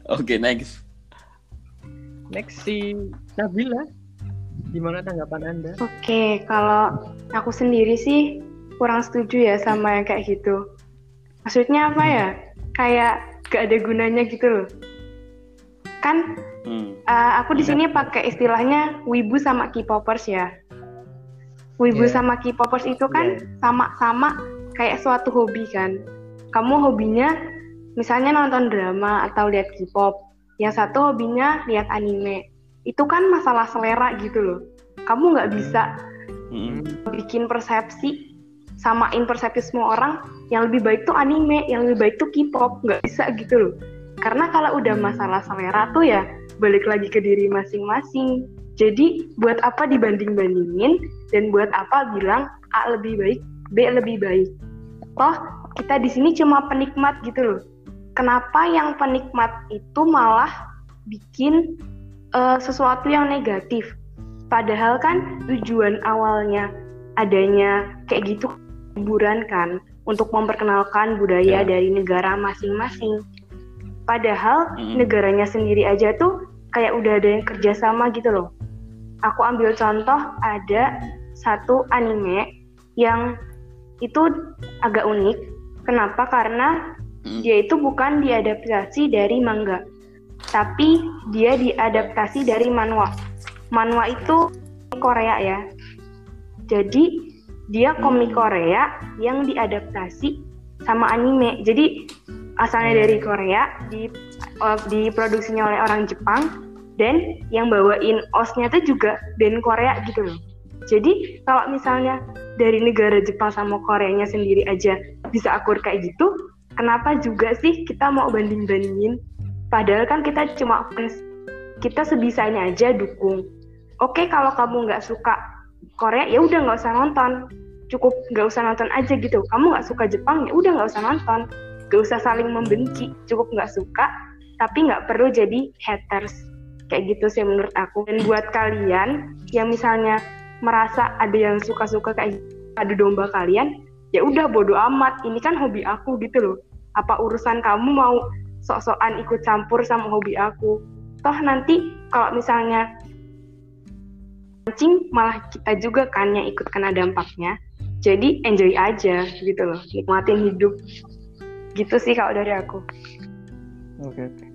Oke, next. next si Nabila, gimana tanggapan anda? Oke, kalau aku sendiri sih kurang setuju ya sama yang kayak gitu. Maksudnya apa ya? Kayak gak ada gunanya gitu loh. Kan Hmm. eh, aku di sini pakai istilahnya wibu sama K-popers ya. Wibu Iya. sama K-popers itu kan sama-sama kayak suatu hobi kan. Kamu hobinya misalnya nonton drama atau lihat K-pop. Yang satu hobinya lihat anime. Itu kan masalah selera gitu loh. Kamu nggak bisa Hmm. bikin persepsi samain persepsi semua orang yang lebih baik tuh anime, yang lebih baik tuh K-pop, nggak bisa gitu loh. Karena kalau udah masalah selera tuh ya balik lagi ke diri masing-masing. Jadi buat apa dibanding-bandingin dan buat apa bilang A lebih baik, B lebih baik. Toh kita di sini cuma penikmat gitu loh. Kenapa yang penikmat itu malah bikin eh, sesuatu yang negatif? Padahal kan tujuan awalnya adanya kayak gitu hiburan kan untuk memperkenalkan budaya Ya. dari negara masing-masing. Padahal Mm. negaranya sendiri aja tuh kayak udah ada yang kerjasama gitu loh. Aku ambil contoh ada satu anime yang itu agak unik. Kenapa? Karena Mm. dia itu bukan diadaptasi dari manga, tapi dia diadaptasi dari manhwa. Manhwa itu Korea ya. Jadi dia komik Hmm. Korea yang diadaptasi sama anime. Jadi asalnya dari Korea, di uh, diproduksinya oleh orang Jepang dan yang bawain osnya tuh juga band Korea gitu loh. Jadi kalau misalnya dari negara Jepang sama Koreanya sendiri aja bisa akur kayak gitu, kenapa juga sih kita mau banding-bandingin? Padahal kan kita cuma fans, kita sebisanya aja dukung. Oke kalau kamu nggak suka Korea ya udah nggak usah nonton, cukup nggak usah nonton aja gitu. Kamu nggak suka Jepang ya udah nggak usah nonton, nggak usah saling membenci, cukup nggak suka, tapi nggak perlu jadi haters kayak gitu sih menurut aku. Dan buat kalian yang misalnya merasa ada yang suka-suka kayak gitu, adu domba kalian, ya udah bodo amat. Ini kan hobi aku gitu loh. Apa urusan kamu mau sok-sokan ikut campur sama hobi aku? Toh nanti kalau misalnya mancing malah kita juga kan yang ikut kena dampaknya. Jadi enjoy aja gitu loh, nikmatin hidup. Gitu sih kalau dari aku. oke oke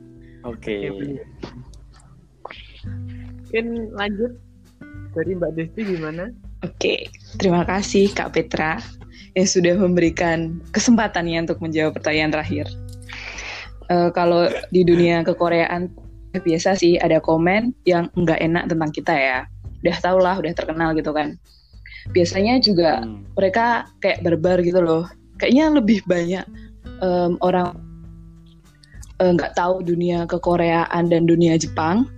Oke. Mungkin lanjut dari Mbak Desti gimana? Oke, terima kasih Kak Petra yang sudah memberikan kesempatannya untuk menjawab pertanyaan terakhir. Eh, kalau di dunia kekoreaan biasa sih ada komen yang nggak enak tentang kita ya. Udah tau lah, udah terkenal gitu kan. Biasanya juga Hmm. mereka kayak barbar gitu loh. Kayaknya lebih banyak em, orang eh, nggak tahu dunia kekoreaan dan dunia Jepang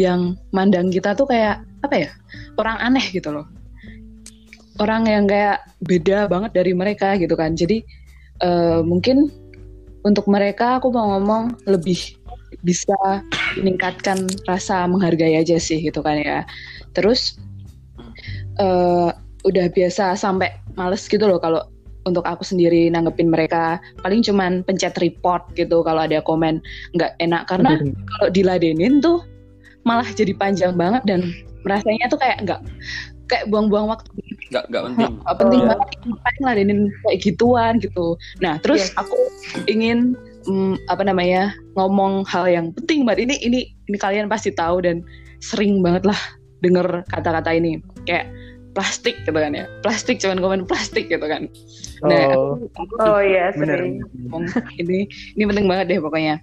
yang mandang kita tuh kayak apa ya orang aneh gitu loh. Orang yang kayak beda banget dari mereka gitu kan. Jadi eh, mungkin untuk mereka aku mau ngomong lebih bisa meningkatkan rasa menghargai aja sih gitu kan ya. Terus eh, udah biasa sampai males gitu loh kalau untuk aku sendiri nanggepin mereka paling cuman pencet report gitu kalau ada komen nggak enak karena kalau diladenin tuh malah jadi panjang banget dan rasanya tuh kayak nggak kayak buang-buang waktu. Nggak nggak penting. Nggak penting Oh. banget ngapain ladenin kayak gituan gitu. Nah terus aku ingin mm, apa namanya ngomong hal yang penting banget. Ini ini ini kalian pasti tahu dan sering banget lah denger kata-kata ini. Kayak plastik gitu kan ya. Plastik cuman komen plastik gitu kan. Nah oh. aku, aku Oh iya, sering. ngomong ini ini penting banget deh pokoknya.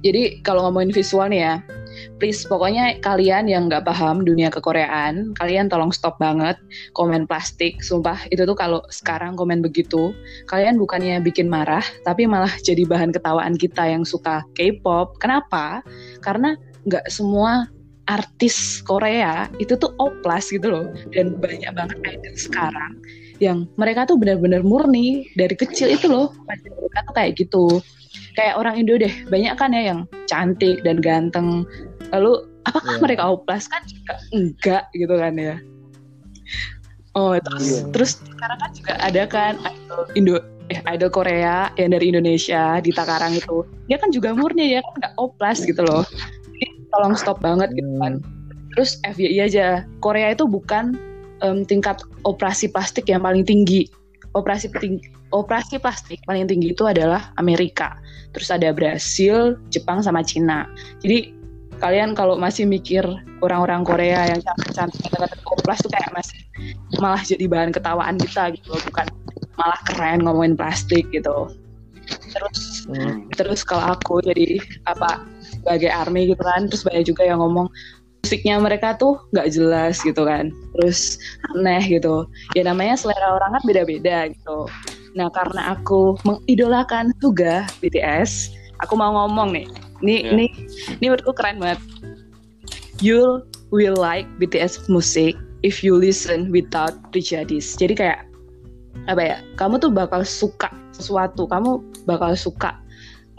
Jadi kalau ngomongin visual nih ya, please pokoknya kalian yang nggak paham dunia kekoreaan, kalian tolong stop banget komen plastik. Sumpah itu tuh kalau sekarang komen begitu, kalian bukannya bikin marah, tapi malah jadi bahan ketawaan kita yang suka K-pop. Kenapa? Karena nggak semua artis Korea itu tuh oplas gitu loh dan banyak banget idol sekarang yang mereka tuh benar-benar murni dari kecil itu loh mereka tuh kayak gitu kayak orang Indo deh banyak kan ya yang cantik dan ganteng lalu apakah Iya. mereka oplas? Kan juga enggak gitu kan ya. Oh terus Iya. terus sekarang kan juga ada kan idol Indo eh idol Korea yang dari Indonesia di Takarang itu. Dia kan juga murni ya kan nggak oplas gitu loh. Jadi, tolong stop banget gitu kan. Terus FYI aja. Korea itu bukan em, tingkat operasi plastik yang paling tinggi. Operasi tinggi operasi plastik paling tinggi itu adalah Amerika. Terus ada Brasil Jepang sama Cina. Jadi kalian kalau masih mikir orang-orang Korea yang cantik-cantik kata-kata oplas tuh kayak masih malah jadi bahan ketawaan kita gitu loh, bukan malah keren ngomongin plastik gitu. Terus Hmm. terus kalau aku jadi apa sebagai army gitu kan terus banyak juga yang ngomong musiknya mereka tuh nggak jelas gitu kan. Terus aneh gitu. Ya namanya selera orang kan beda-beda gitu. Nah karena aku mengidolakan Suga BTS aku mau ngomong nih ini Ya. ini ini menurutku keren banget. You will like BTS musik if you listen without prejudice. Jadi kayak apa ya kamu tuh bakal suka sesuatu. Kamu bakal suka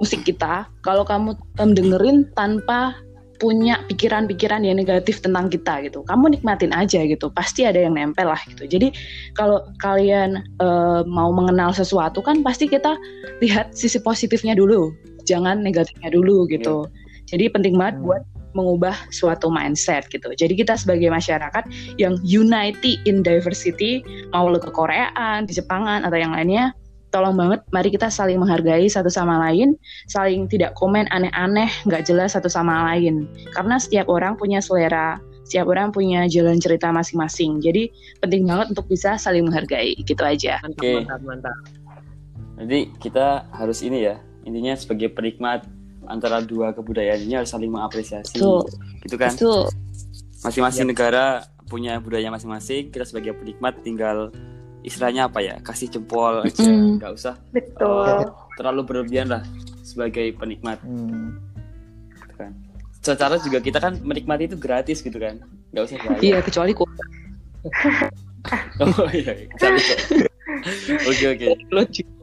musik kita. Kalau kamu em, dengerin tanpa punya pikiran-pikiran yang negatif tentang kita gitu. Kamu nikmatin aja gitu. Pasti ada yang nempel lah gitu. Jadi kalau kalian eh, mau mengenal sesuatu kan pasti kita lihat sisi positifnya dulu jangan negatifnya dulu gitu jadi penting banget buat mengubah suatu mindset gitu. Jadi kita sebagai masyarakat yang unity in diversity, mau lo ke Koreaan, di Jepangan atau yang lainnya, tolong banget mari kita saling menghargai satu sama lain, saling tidak komen aneh-aneh, nggak jelas satu sama lain. Karena setiap orang punya selera, setiap orang punya jalan cerita masing-masing. Jadi penting banget untuk bisa saling menghargai, gitu aja. Mantap, Oke. mantap, mantap. Jadi kita harus ini ya, intinya sebagai penikmat antara dua kebudayaan ini harus saling mengapresiasi, Betul. gitu kan? Betul. Masing-masing negara punya budaya masing-masing. Kita sebagai penikmat tinggal istilahnya apa ya? Kasih jempol aja, Mm. nggak usah Betul. terlalu berlebihan lah sebagai penikmat, Hmm. gitu kan? Secara juga kita kan menikmati itu gratis gitu kan, nggak usah bayar. Iya, kecuali ku. Oh iya, kecuali kok. Oke oke.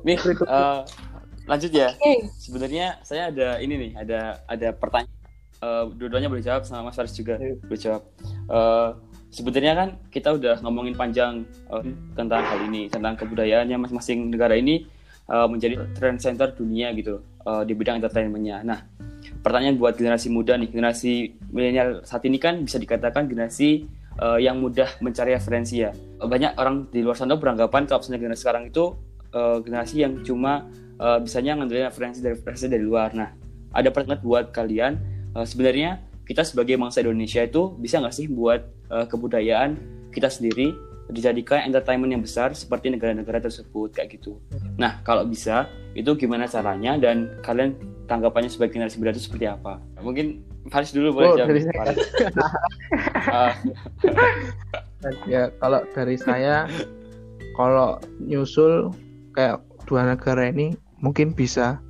Nih, eh, lanjut ya. Oke. Sebenarnya saya ada ini nih, ada ada pertanyaan. Eh, dua-duanya boleh jawab sama Mas Faris juga boleh jawab. Eh, sebenarnya kan kita udah ngomongin panjang eh, tentang hal ini, tentang kebudayaannya masing-masing negara ini eh, menjadi trend center dunia gitu eh, di bidang entertainmentnya. Nah, pertanyaan buat generasi muda nih, generasi milenial saat ini kan bisa dikatakan generasi eh, yang mudah mencari referensi ya. Banyak orang di luar sana beranggapan kalau misalnya generasi sekarang itu eh, generasi yang cuma eh, bisanya ngambil referensi dari referensi dari luar. Nah, ada pertanyaan buat kalian eh, sebenarnya kita sebagai bangsa Indonesia itu bisa nggak sih buat eh, kebudayaan kita sendiri dijadikan entertainment yang besar seperti negara-negara tersebut kayak gitu. Nah, kalau bisa itu gimana caranya dan kalian tanggapannya sebagai generasi muda itu seperti apa? Mungkin Faris dulu boleh Oh, jawab. dari saya. Faris. Ah, ya kalau dari saya kalau nyusul kayak dua negara ini mungkin bisa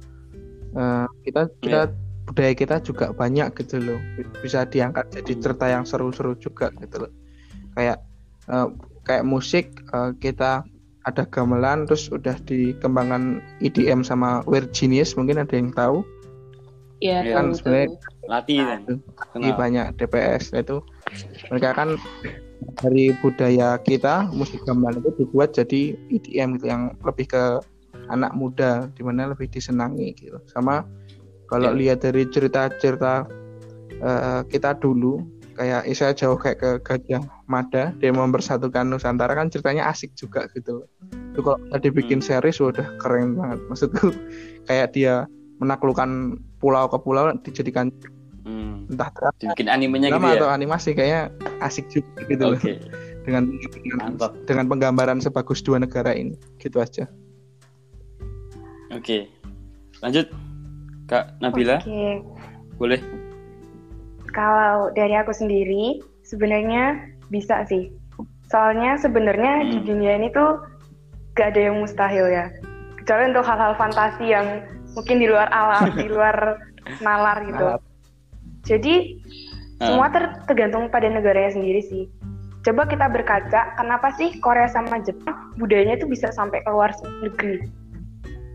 Eh, kita kita budaya kita juga banyak gitu loh. Bisa diangkat jadi cerita yang seru-seru juga gitu loh. Kayak eh, kayak musik eh, kita ada gamelan terus udah dikembangkan EDM sama Weird Genius mungkin ada yang tahu? Iya, Iya, kan sebenarnya latih kan. di Kenal. banyak DPS itu mereka kan dari budaya kita musik gamelan itu dibuat jadi EDM gitu yang lebih ke anak muda di mana lebih disenangi gitu sama kalau Ya. lihat dari cerita-cerita eh, kita dulu kayak Isa jauh kayak ke Gajah Mada dia mempersatukan Nusantara kan ceritanya asik juga gitu loh. itu kalau tadi bikin Hmm. series udah keren banget maksudku kayak dia menaklukkan pulau ke pulau dijadikan Hmm. entah drama Dibikin animenya gitu ya. atau animasi kayaknya asik juga gitu loh Oke, dengan dengan, mantap. dengan penggambaran sebagus dua negara ini gitu aja Oke. Lanjut Kak Nabila, Oke, boleh? kalau dari aku sendiri sebenarnya bisa sih. Soalnya sebenarnya di Hmm. dunia ini tuh gak ada yang mustahil ya. Kecuali untuk hal-hal fantasi yang mungkin di luar alam, di luar nalar gitu. Nalar. Jadi Ah. semua ter- tergantung pada negaranya sendiri sih. Coba kita berkaca, kenapa sih Korea sama Jepang budayanya itu bisa sampai keluar negeri,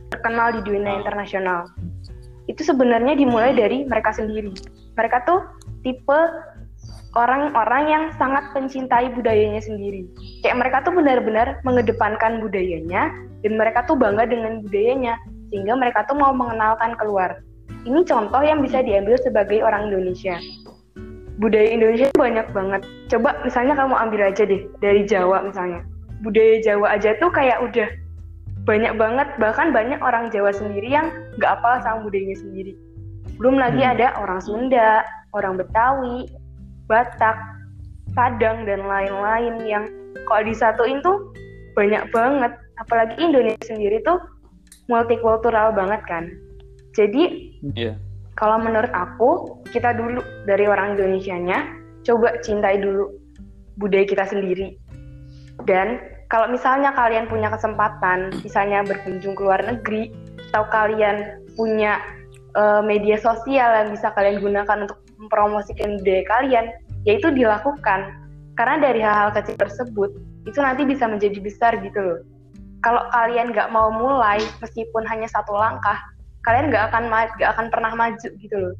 terkenal di dunia Ah. internasional. Itu sebenarnya dimulai dari mereka sendiri. Mereka tuh tipe orang-orang yang sangat mencintai budayanya sendiri. Kayak mereka tuh benar-benar mengedepankan budayanya dan mereka tuh bangga dengan budayanya sehingga mereka tuh mau mengenalkan keluar. Ini contoh yang bisa diambil sebagai orang Indonesia. Budaya Indonesia banyak banget. Coba misalnya kamu ambil aja deh dari Jawa misalnya. Budaya Jawa aja tuh kayak udah banyak banget, bahkan banyak orang Jawa sendiri yang nggak apal sama budayanya sendiri. Belum lagi Hmm. ada orang Sunda, orang Betawi, Batak, Padang dan lain-lain yang kalau disatuin tuh banyak banget. Apalagi Indonesia sendiri tuh multikultural banget kan. Jadi Iya. kalau menurut aku, kita dulu dari orang Indonesianya, coba cintai dulu budaya kita sendiri. Dan kalau misalnya kalian punya kesempatan, misalnya berkunjung ke luar negeri, atau kalian punya eh, media sosial yang bisa kalian gunakan untuk mempromosikan budaya kalian, yaitu dilakukan. Karena dari hal-hal kecil tersebut, itu nanti bisa menjadi besar gitu loh. Kalau kalian nggak mau mulai, meskipun hanya satu langkah, kalian nggak akan nggak akan pernah maju gitu loh.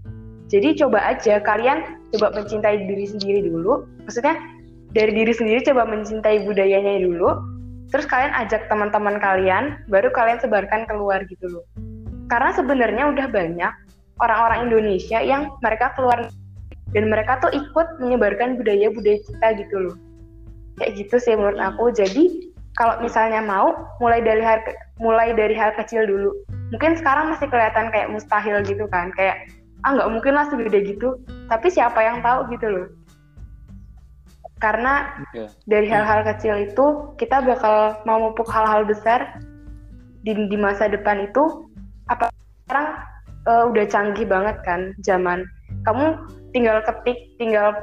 Jadi coba aja kalian coba mencintai diri sendiri dulu. Maksudnya dari diri sendiri coba mencintai budayanya dulu. Terus kalian ajak teman-teman kalian, baru kalian sebarkan keluar gitu loh. Karena sebenarnya udah banyak orang-orang Indonesia yang mereka keluar dan mereka tuh ikut menyebarkan budaya-budaya kita gitu loh. Kayak gitu sih menurut aku. Jadi kalau misalnya mau mulai dari hal mulai dari hal kecil dulu mungkin sekarang masih kelihatan kayak mustahil gitu kan kayak ah nggak mungkin lah segede gitu tapi siapa yang tahu gitu loh karena Iya. dari hal-hal kecil itu kita bakal memupuk hal-hal besar di, di masa depan itu apa sekarang eh, udah canggih banget kan zaman. Kamu tinggal ketik tinggal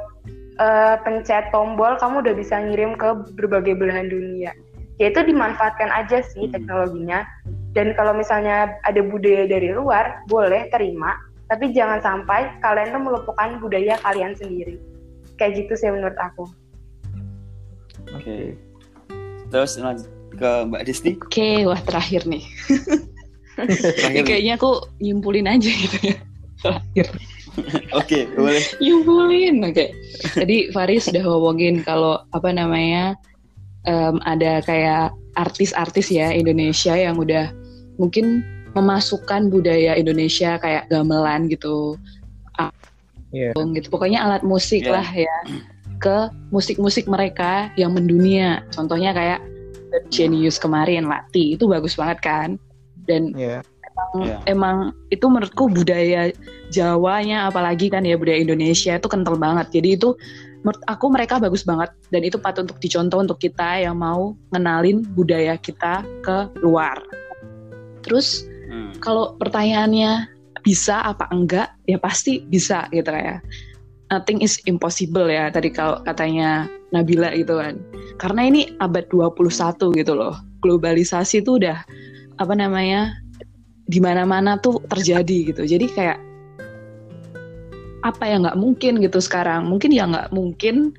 eh, pencet tombol kamu udah bisa ngirim ke berbagai belahan dunia. Yaitu dimanfaatkan aja sih Hmm. teknologinya. Dan kalau misalnya ada budaya dari luar boleh terima. Tapi jangan sampai kalian tuh meluputkan budaya kalian sendiri. Kayak gitu sih menurut aku Oke. Terus lanjut ke Mbak Disti. Oke, wah terakhir nih. Terakhir. Kayaknya aku nyimpulin aja gitu ya. Terakhir. Oke, boleh. Nyimpulin, oke. Tadi Faris sudah ngomongin kalau apa namanya em, ada kayak artis-artis ya Indonesia yang udah mungkin memasukkan budaya Indonesia kayak gamelan gitu, Iya. gitu. Pokoknya alat musik Iya. lah ya ke musik-musik mereka yang mendunia. Contohnya kayak Genius kemarin Lati itu bagus banget kan. Dan Iya. Iya. emang itu menurutku budaya Jawanya apalagi kan ya budaya Indonesia itu kental banget. Jadi itu menurut aku mereka bagus banget dan itu patut untuk dicontoh untuk kita yang mau ngenalin budaya kita ke luar. Terus Hmm. kalau pertanyaannya bisa apa enggak ya pasti bisa gitu ya nothing is impossible ya tadi kalau katanya Nabila gitu kan. Karena ini abad 21 gitu loh. Globalisasi tuh udah apa namanya di mana-mana tuh terjadi gitu. Jadi kayak apa yang nggak mungkin gitu sekarang. Mungkin ya nggak mungkin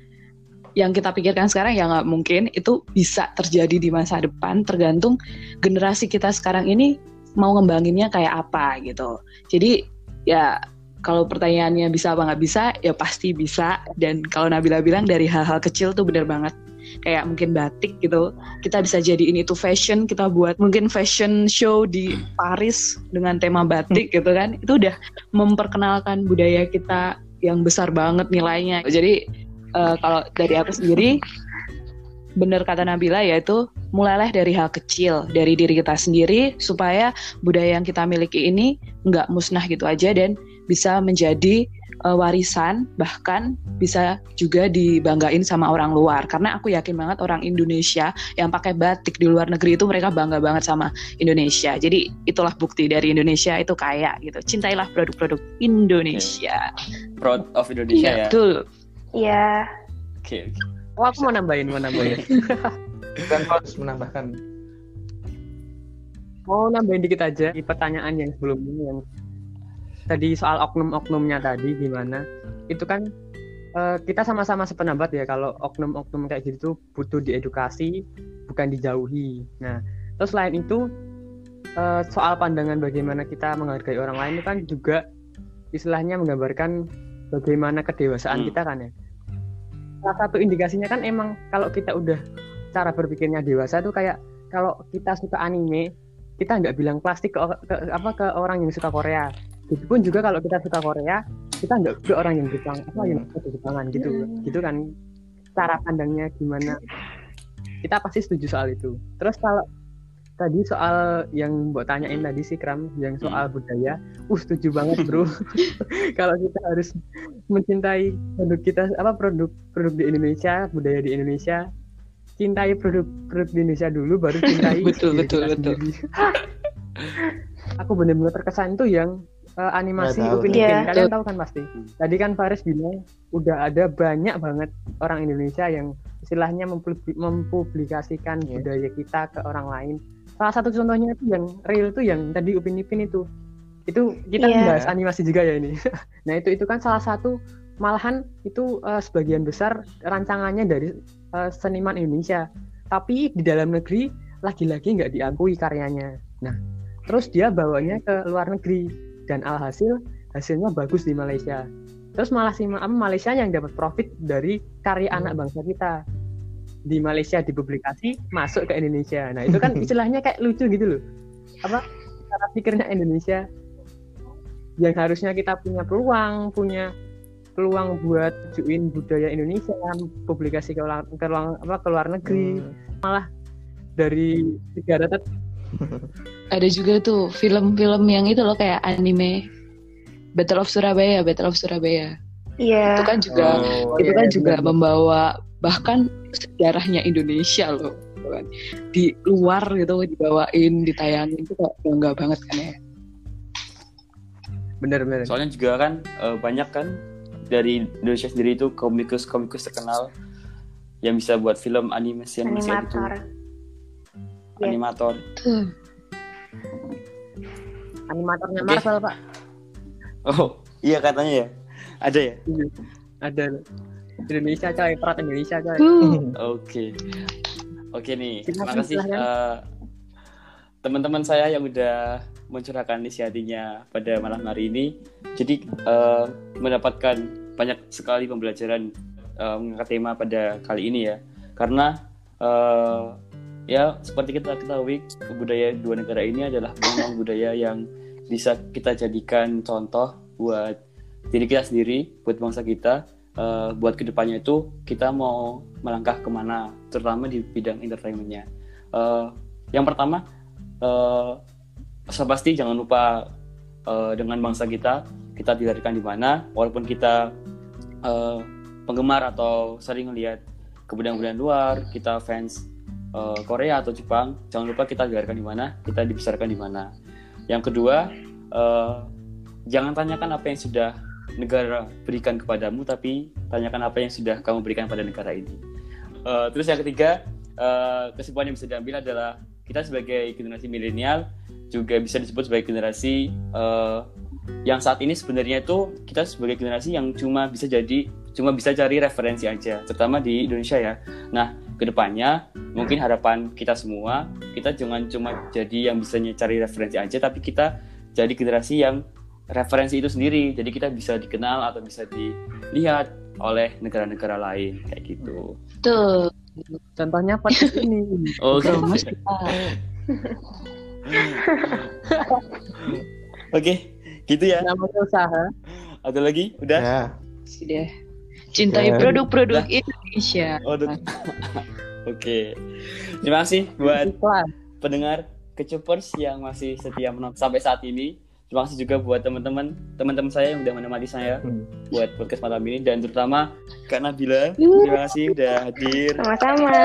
yang kita pikirkan sekarang ya nggak mungkin. Itu bisa terjadi di masa depan. Tergantung generasi kita sekarang ini mau ngembanginnya kayak apa gitu. Jadi ya kalau pertanyaannya bisa apa nggak bisa ya pasti bisa. Dan kalau Nabila bilang dari hal-hal kecil tuh bener banget. Kayak mungkin batik gitu. Kita bisa jadiin itu fashion kita buat mungkin fashion show di Paris dengan tema batik gitu kan. Itu udah memperkenalkan budaya kita yang besar banget nilainya. Jadi eh, kalau dari aku sendiri bener kata Nabila yaitu mulailah dari hal kecil dari diri kita sendiri supaya budaya yang kita miliki ini nggak musnah gitu aja. Dan bisa menjadi eh, warisan bahkan bisa juga dibanggain sama orang luar karena aku yakin banget orang Indonesia yang pakai batik di luar negeri itu mereka bangga banget sama Indonesia jadi itulah bukti dari Indonesia itu kaya gitu cintailah produk-produk Indonesia Proud of Indonesia iya ya. betul Iya. Oke, oke. Oh, aku mau nambahin, mau nambahin. Dan harus menambahkan. mau nambahin dikit aja di pertanyaan yang sebelumnya yang tadi soal oknum-oknumnya tadi gimana? Itu kan eh, kita sama-sama sependapat ya kalau oknum-oknum kayak gitu tuh butuh diedukasi bukan dijauhi. Nah terus selain itu eh, soal pandangan bagaimana kita menghargai orang lain itu kan juga istilahnya menggambarkan bagaimana kedewasaan Hmm. kita kan ya. Salah satu indikasinya kan emang kalau kita udah cara berpikirnya dewasa tuh kayak kalau kita suka anime kita nggak bilang plastik ke, ke- apa ke orang yang suka Korea Begitupun juga kalau kita suka Korea kita nggak ke orang yang Jepang. Apa yang suka Jepangan gitu gitu kan. Cara pandangnya gimana? Kita pasti setuju soal itu. Terus kalau tadi soal yang mbok tanyain tadi sih Kram yang soal budaya uh setuju banget bro. Kalau kita harus mencintai produk kita apa produk produk di Indonesia budaya di Indonesia cintai produk produk di Indonesia dulu baru cintai Betul, betul, betul. aku benar-benar terkesan tuh yang eh, animasi tahu. Upin Ipin Iya. kalian tahu kan pasti Hmm. tadi kan Faris bilang udah ada banyak banget orang Indonesia yang istilahnya mempubli- mempublikasikan Iya. budaya kita ke orang lain salah satu contohnya itu yang real tuh yang tadi Upin Ipin itu itu kita Iya. bahas animasi juga ya ini nah itu itu kan salah satu malahan itu eh, sebagian besar rancangannya dari eh, seniman Indonesia tapi di dalam negeri lagi-lagi nggak diakui karyanya nah terus dia bawanya ke luar negeri dan alhasil hasilnya bagus di Malaysia. Terus malah si Ma- Malaysia yang dapat profit dari karya anak bangsa kita. Di Malaysia dipublikasi masuk ke Indonesia. Nah itu kan istilahnya kayak lucu gitu loh. Apa cara pikirnya Indonesia. Yang harusnya kita punya peluang punya peluang buat juin budaya Indonesia publikasi ke luar, ke luar, apa, ke luar negeri. Hmm. dari negara ada juga tuh film-film yang itu loh kayak anime Battle of Surabaya Battle of Surabaya Iya. itu kan juga Oh, itu iya, kan iya, juga benar. membawa bahkan sejarahnya Indonesia loh gitu kan. di luar gitu dibawain ditayangin itu kayak bangga banget kan ya bener-bener Soalnya juga kan eh, banyak kan dari Indonesia sendiri itu komikus-komikus terkenal yang bisa buat film animasi animasi gitu. Animator. Iya. Animator. tuh animatornya Oke. Marvel pak Oh, iya katanya ya. Ada ya? ada Indonesia coy perat Indonesia coy Uh, Oke. Oke nih, terima kasih eh, teman-teman saya yang udah mencurahkan isi hatinya pada malam hari ini. Jadi eh, mendapatkan banyak sekali pembelajaran eh, mengangkat tema pada kali ini ya. Karena eh, ya seperti kita ketahui budaya dua negara ini adalah memang budaya yang bisa kita jadikan contoh buat diri kita sendiri, buat bangsa kita, eh, buat ke depannya itu kita mau melangkah ke mana, terutama di bidang entertainmentnya. Eh, yang pertama, eh, pasti jangan lupa eh, dengan bangsa kita, kita dilahirkan di mana, walaupun kita eh, penggemar atau sering lihat kebudayaan-kebudayaan luar, kita fans eh, Korea atau Jepang, jangan lupa kita dilahirkan di mana, kita dibesarkan di mana. Yang kedua, eh, jangan tanyakan apa yang sudah negara berikan kepadamu, tapi tanyakan apa yang sudah kamu berikan pada negara ini. Eh, terus yang ketiga, eh, kesimpulan yang bisa diambil adalah kita sebagai generasi milenial juga bisa disebut sebagai generasi eh, yang saat ini sebenarnya itu kita sebagai generasi yang cuma bisa jadi cuma bisa cari referensi aja, terutama di Indonesia ya. Nah, ke depannya mungkin harapan kita semua kita jangan cuma jadi yang bisa cari referensi aja, tapi kita jadi generasi yang referensi itu sendiri. Jadi kita bisa dikenal atau bisa dilihat oleh negara-negara lain kayak gitu. tuh contohnya podcast ini Oke. Mas kita Oke, gitu ya. namanya usaha Ada lagi? Udah? Ya. sudah cintai Dan- produk-produk Dah. Indonesia Oh. Oke. Terima kasih buat pendengar kecupers yang masih setia menonton sampai saat ini. Terima kasih juga buat teman-teman teman-teman saya yang udah menemani saya Hmm. buat podcast malam ini dan terutama Kak Nabila. Terima kasih udah hadir. Sama-sama.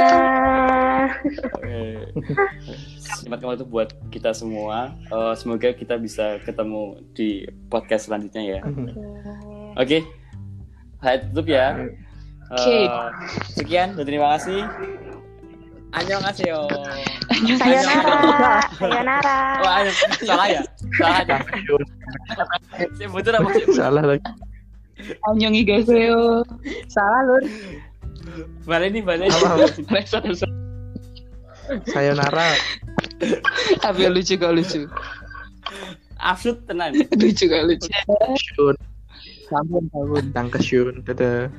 Oke. Selamat kembali tuh buat kita semua. Eh, semoga kita bisa ketemu di podcast selanjutnya ya. Oke. Hai tutup ya. Oke. Eh, sekian dan terima kasih. Annyeonghaseyo. Sayonara. Sayonara. Oh, annyeong. salah ya? Salah ya? Saya betul apa sih? Salah lagi. Annyeonghi geseo. Salah lur. Balik ini balik. Sayonara. Tapi lucu gak lucu. Absurd tenan. Lucu gak lucu. Sampun, sampun. Dankeschön. Dadah.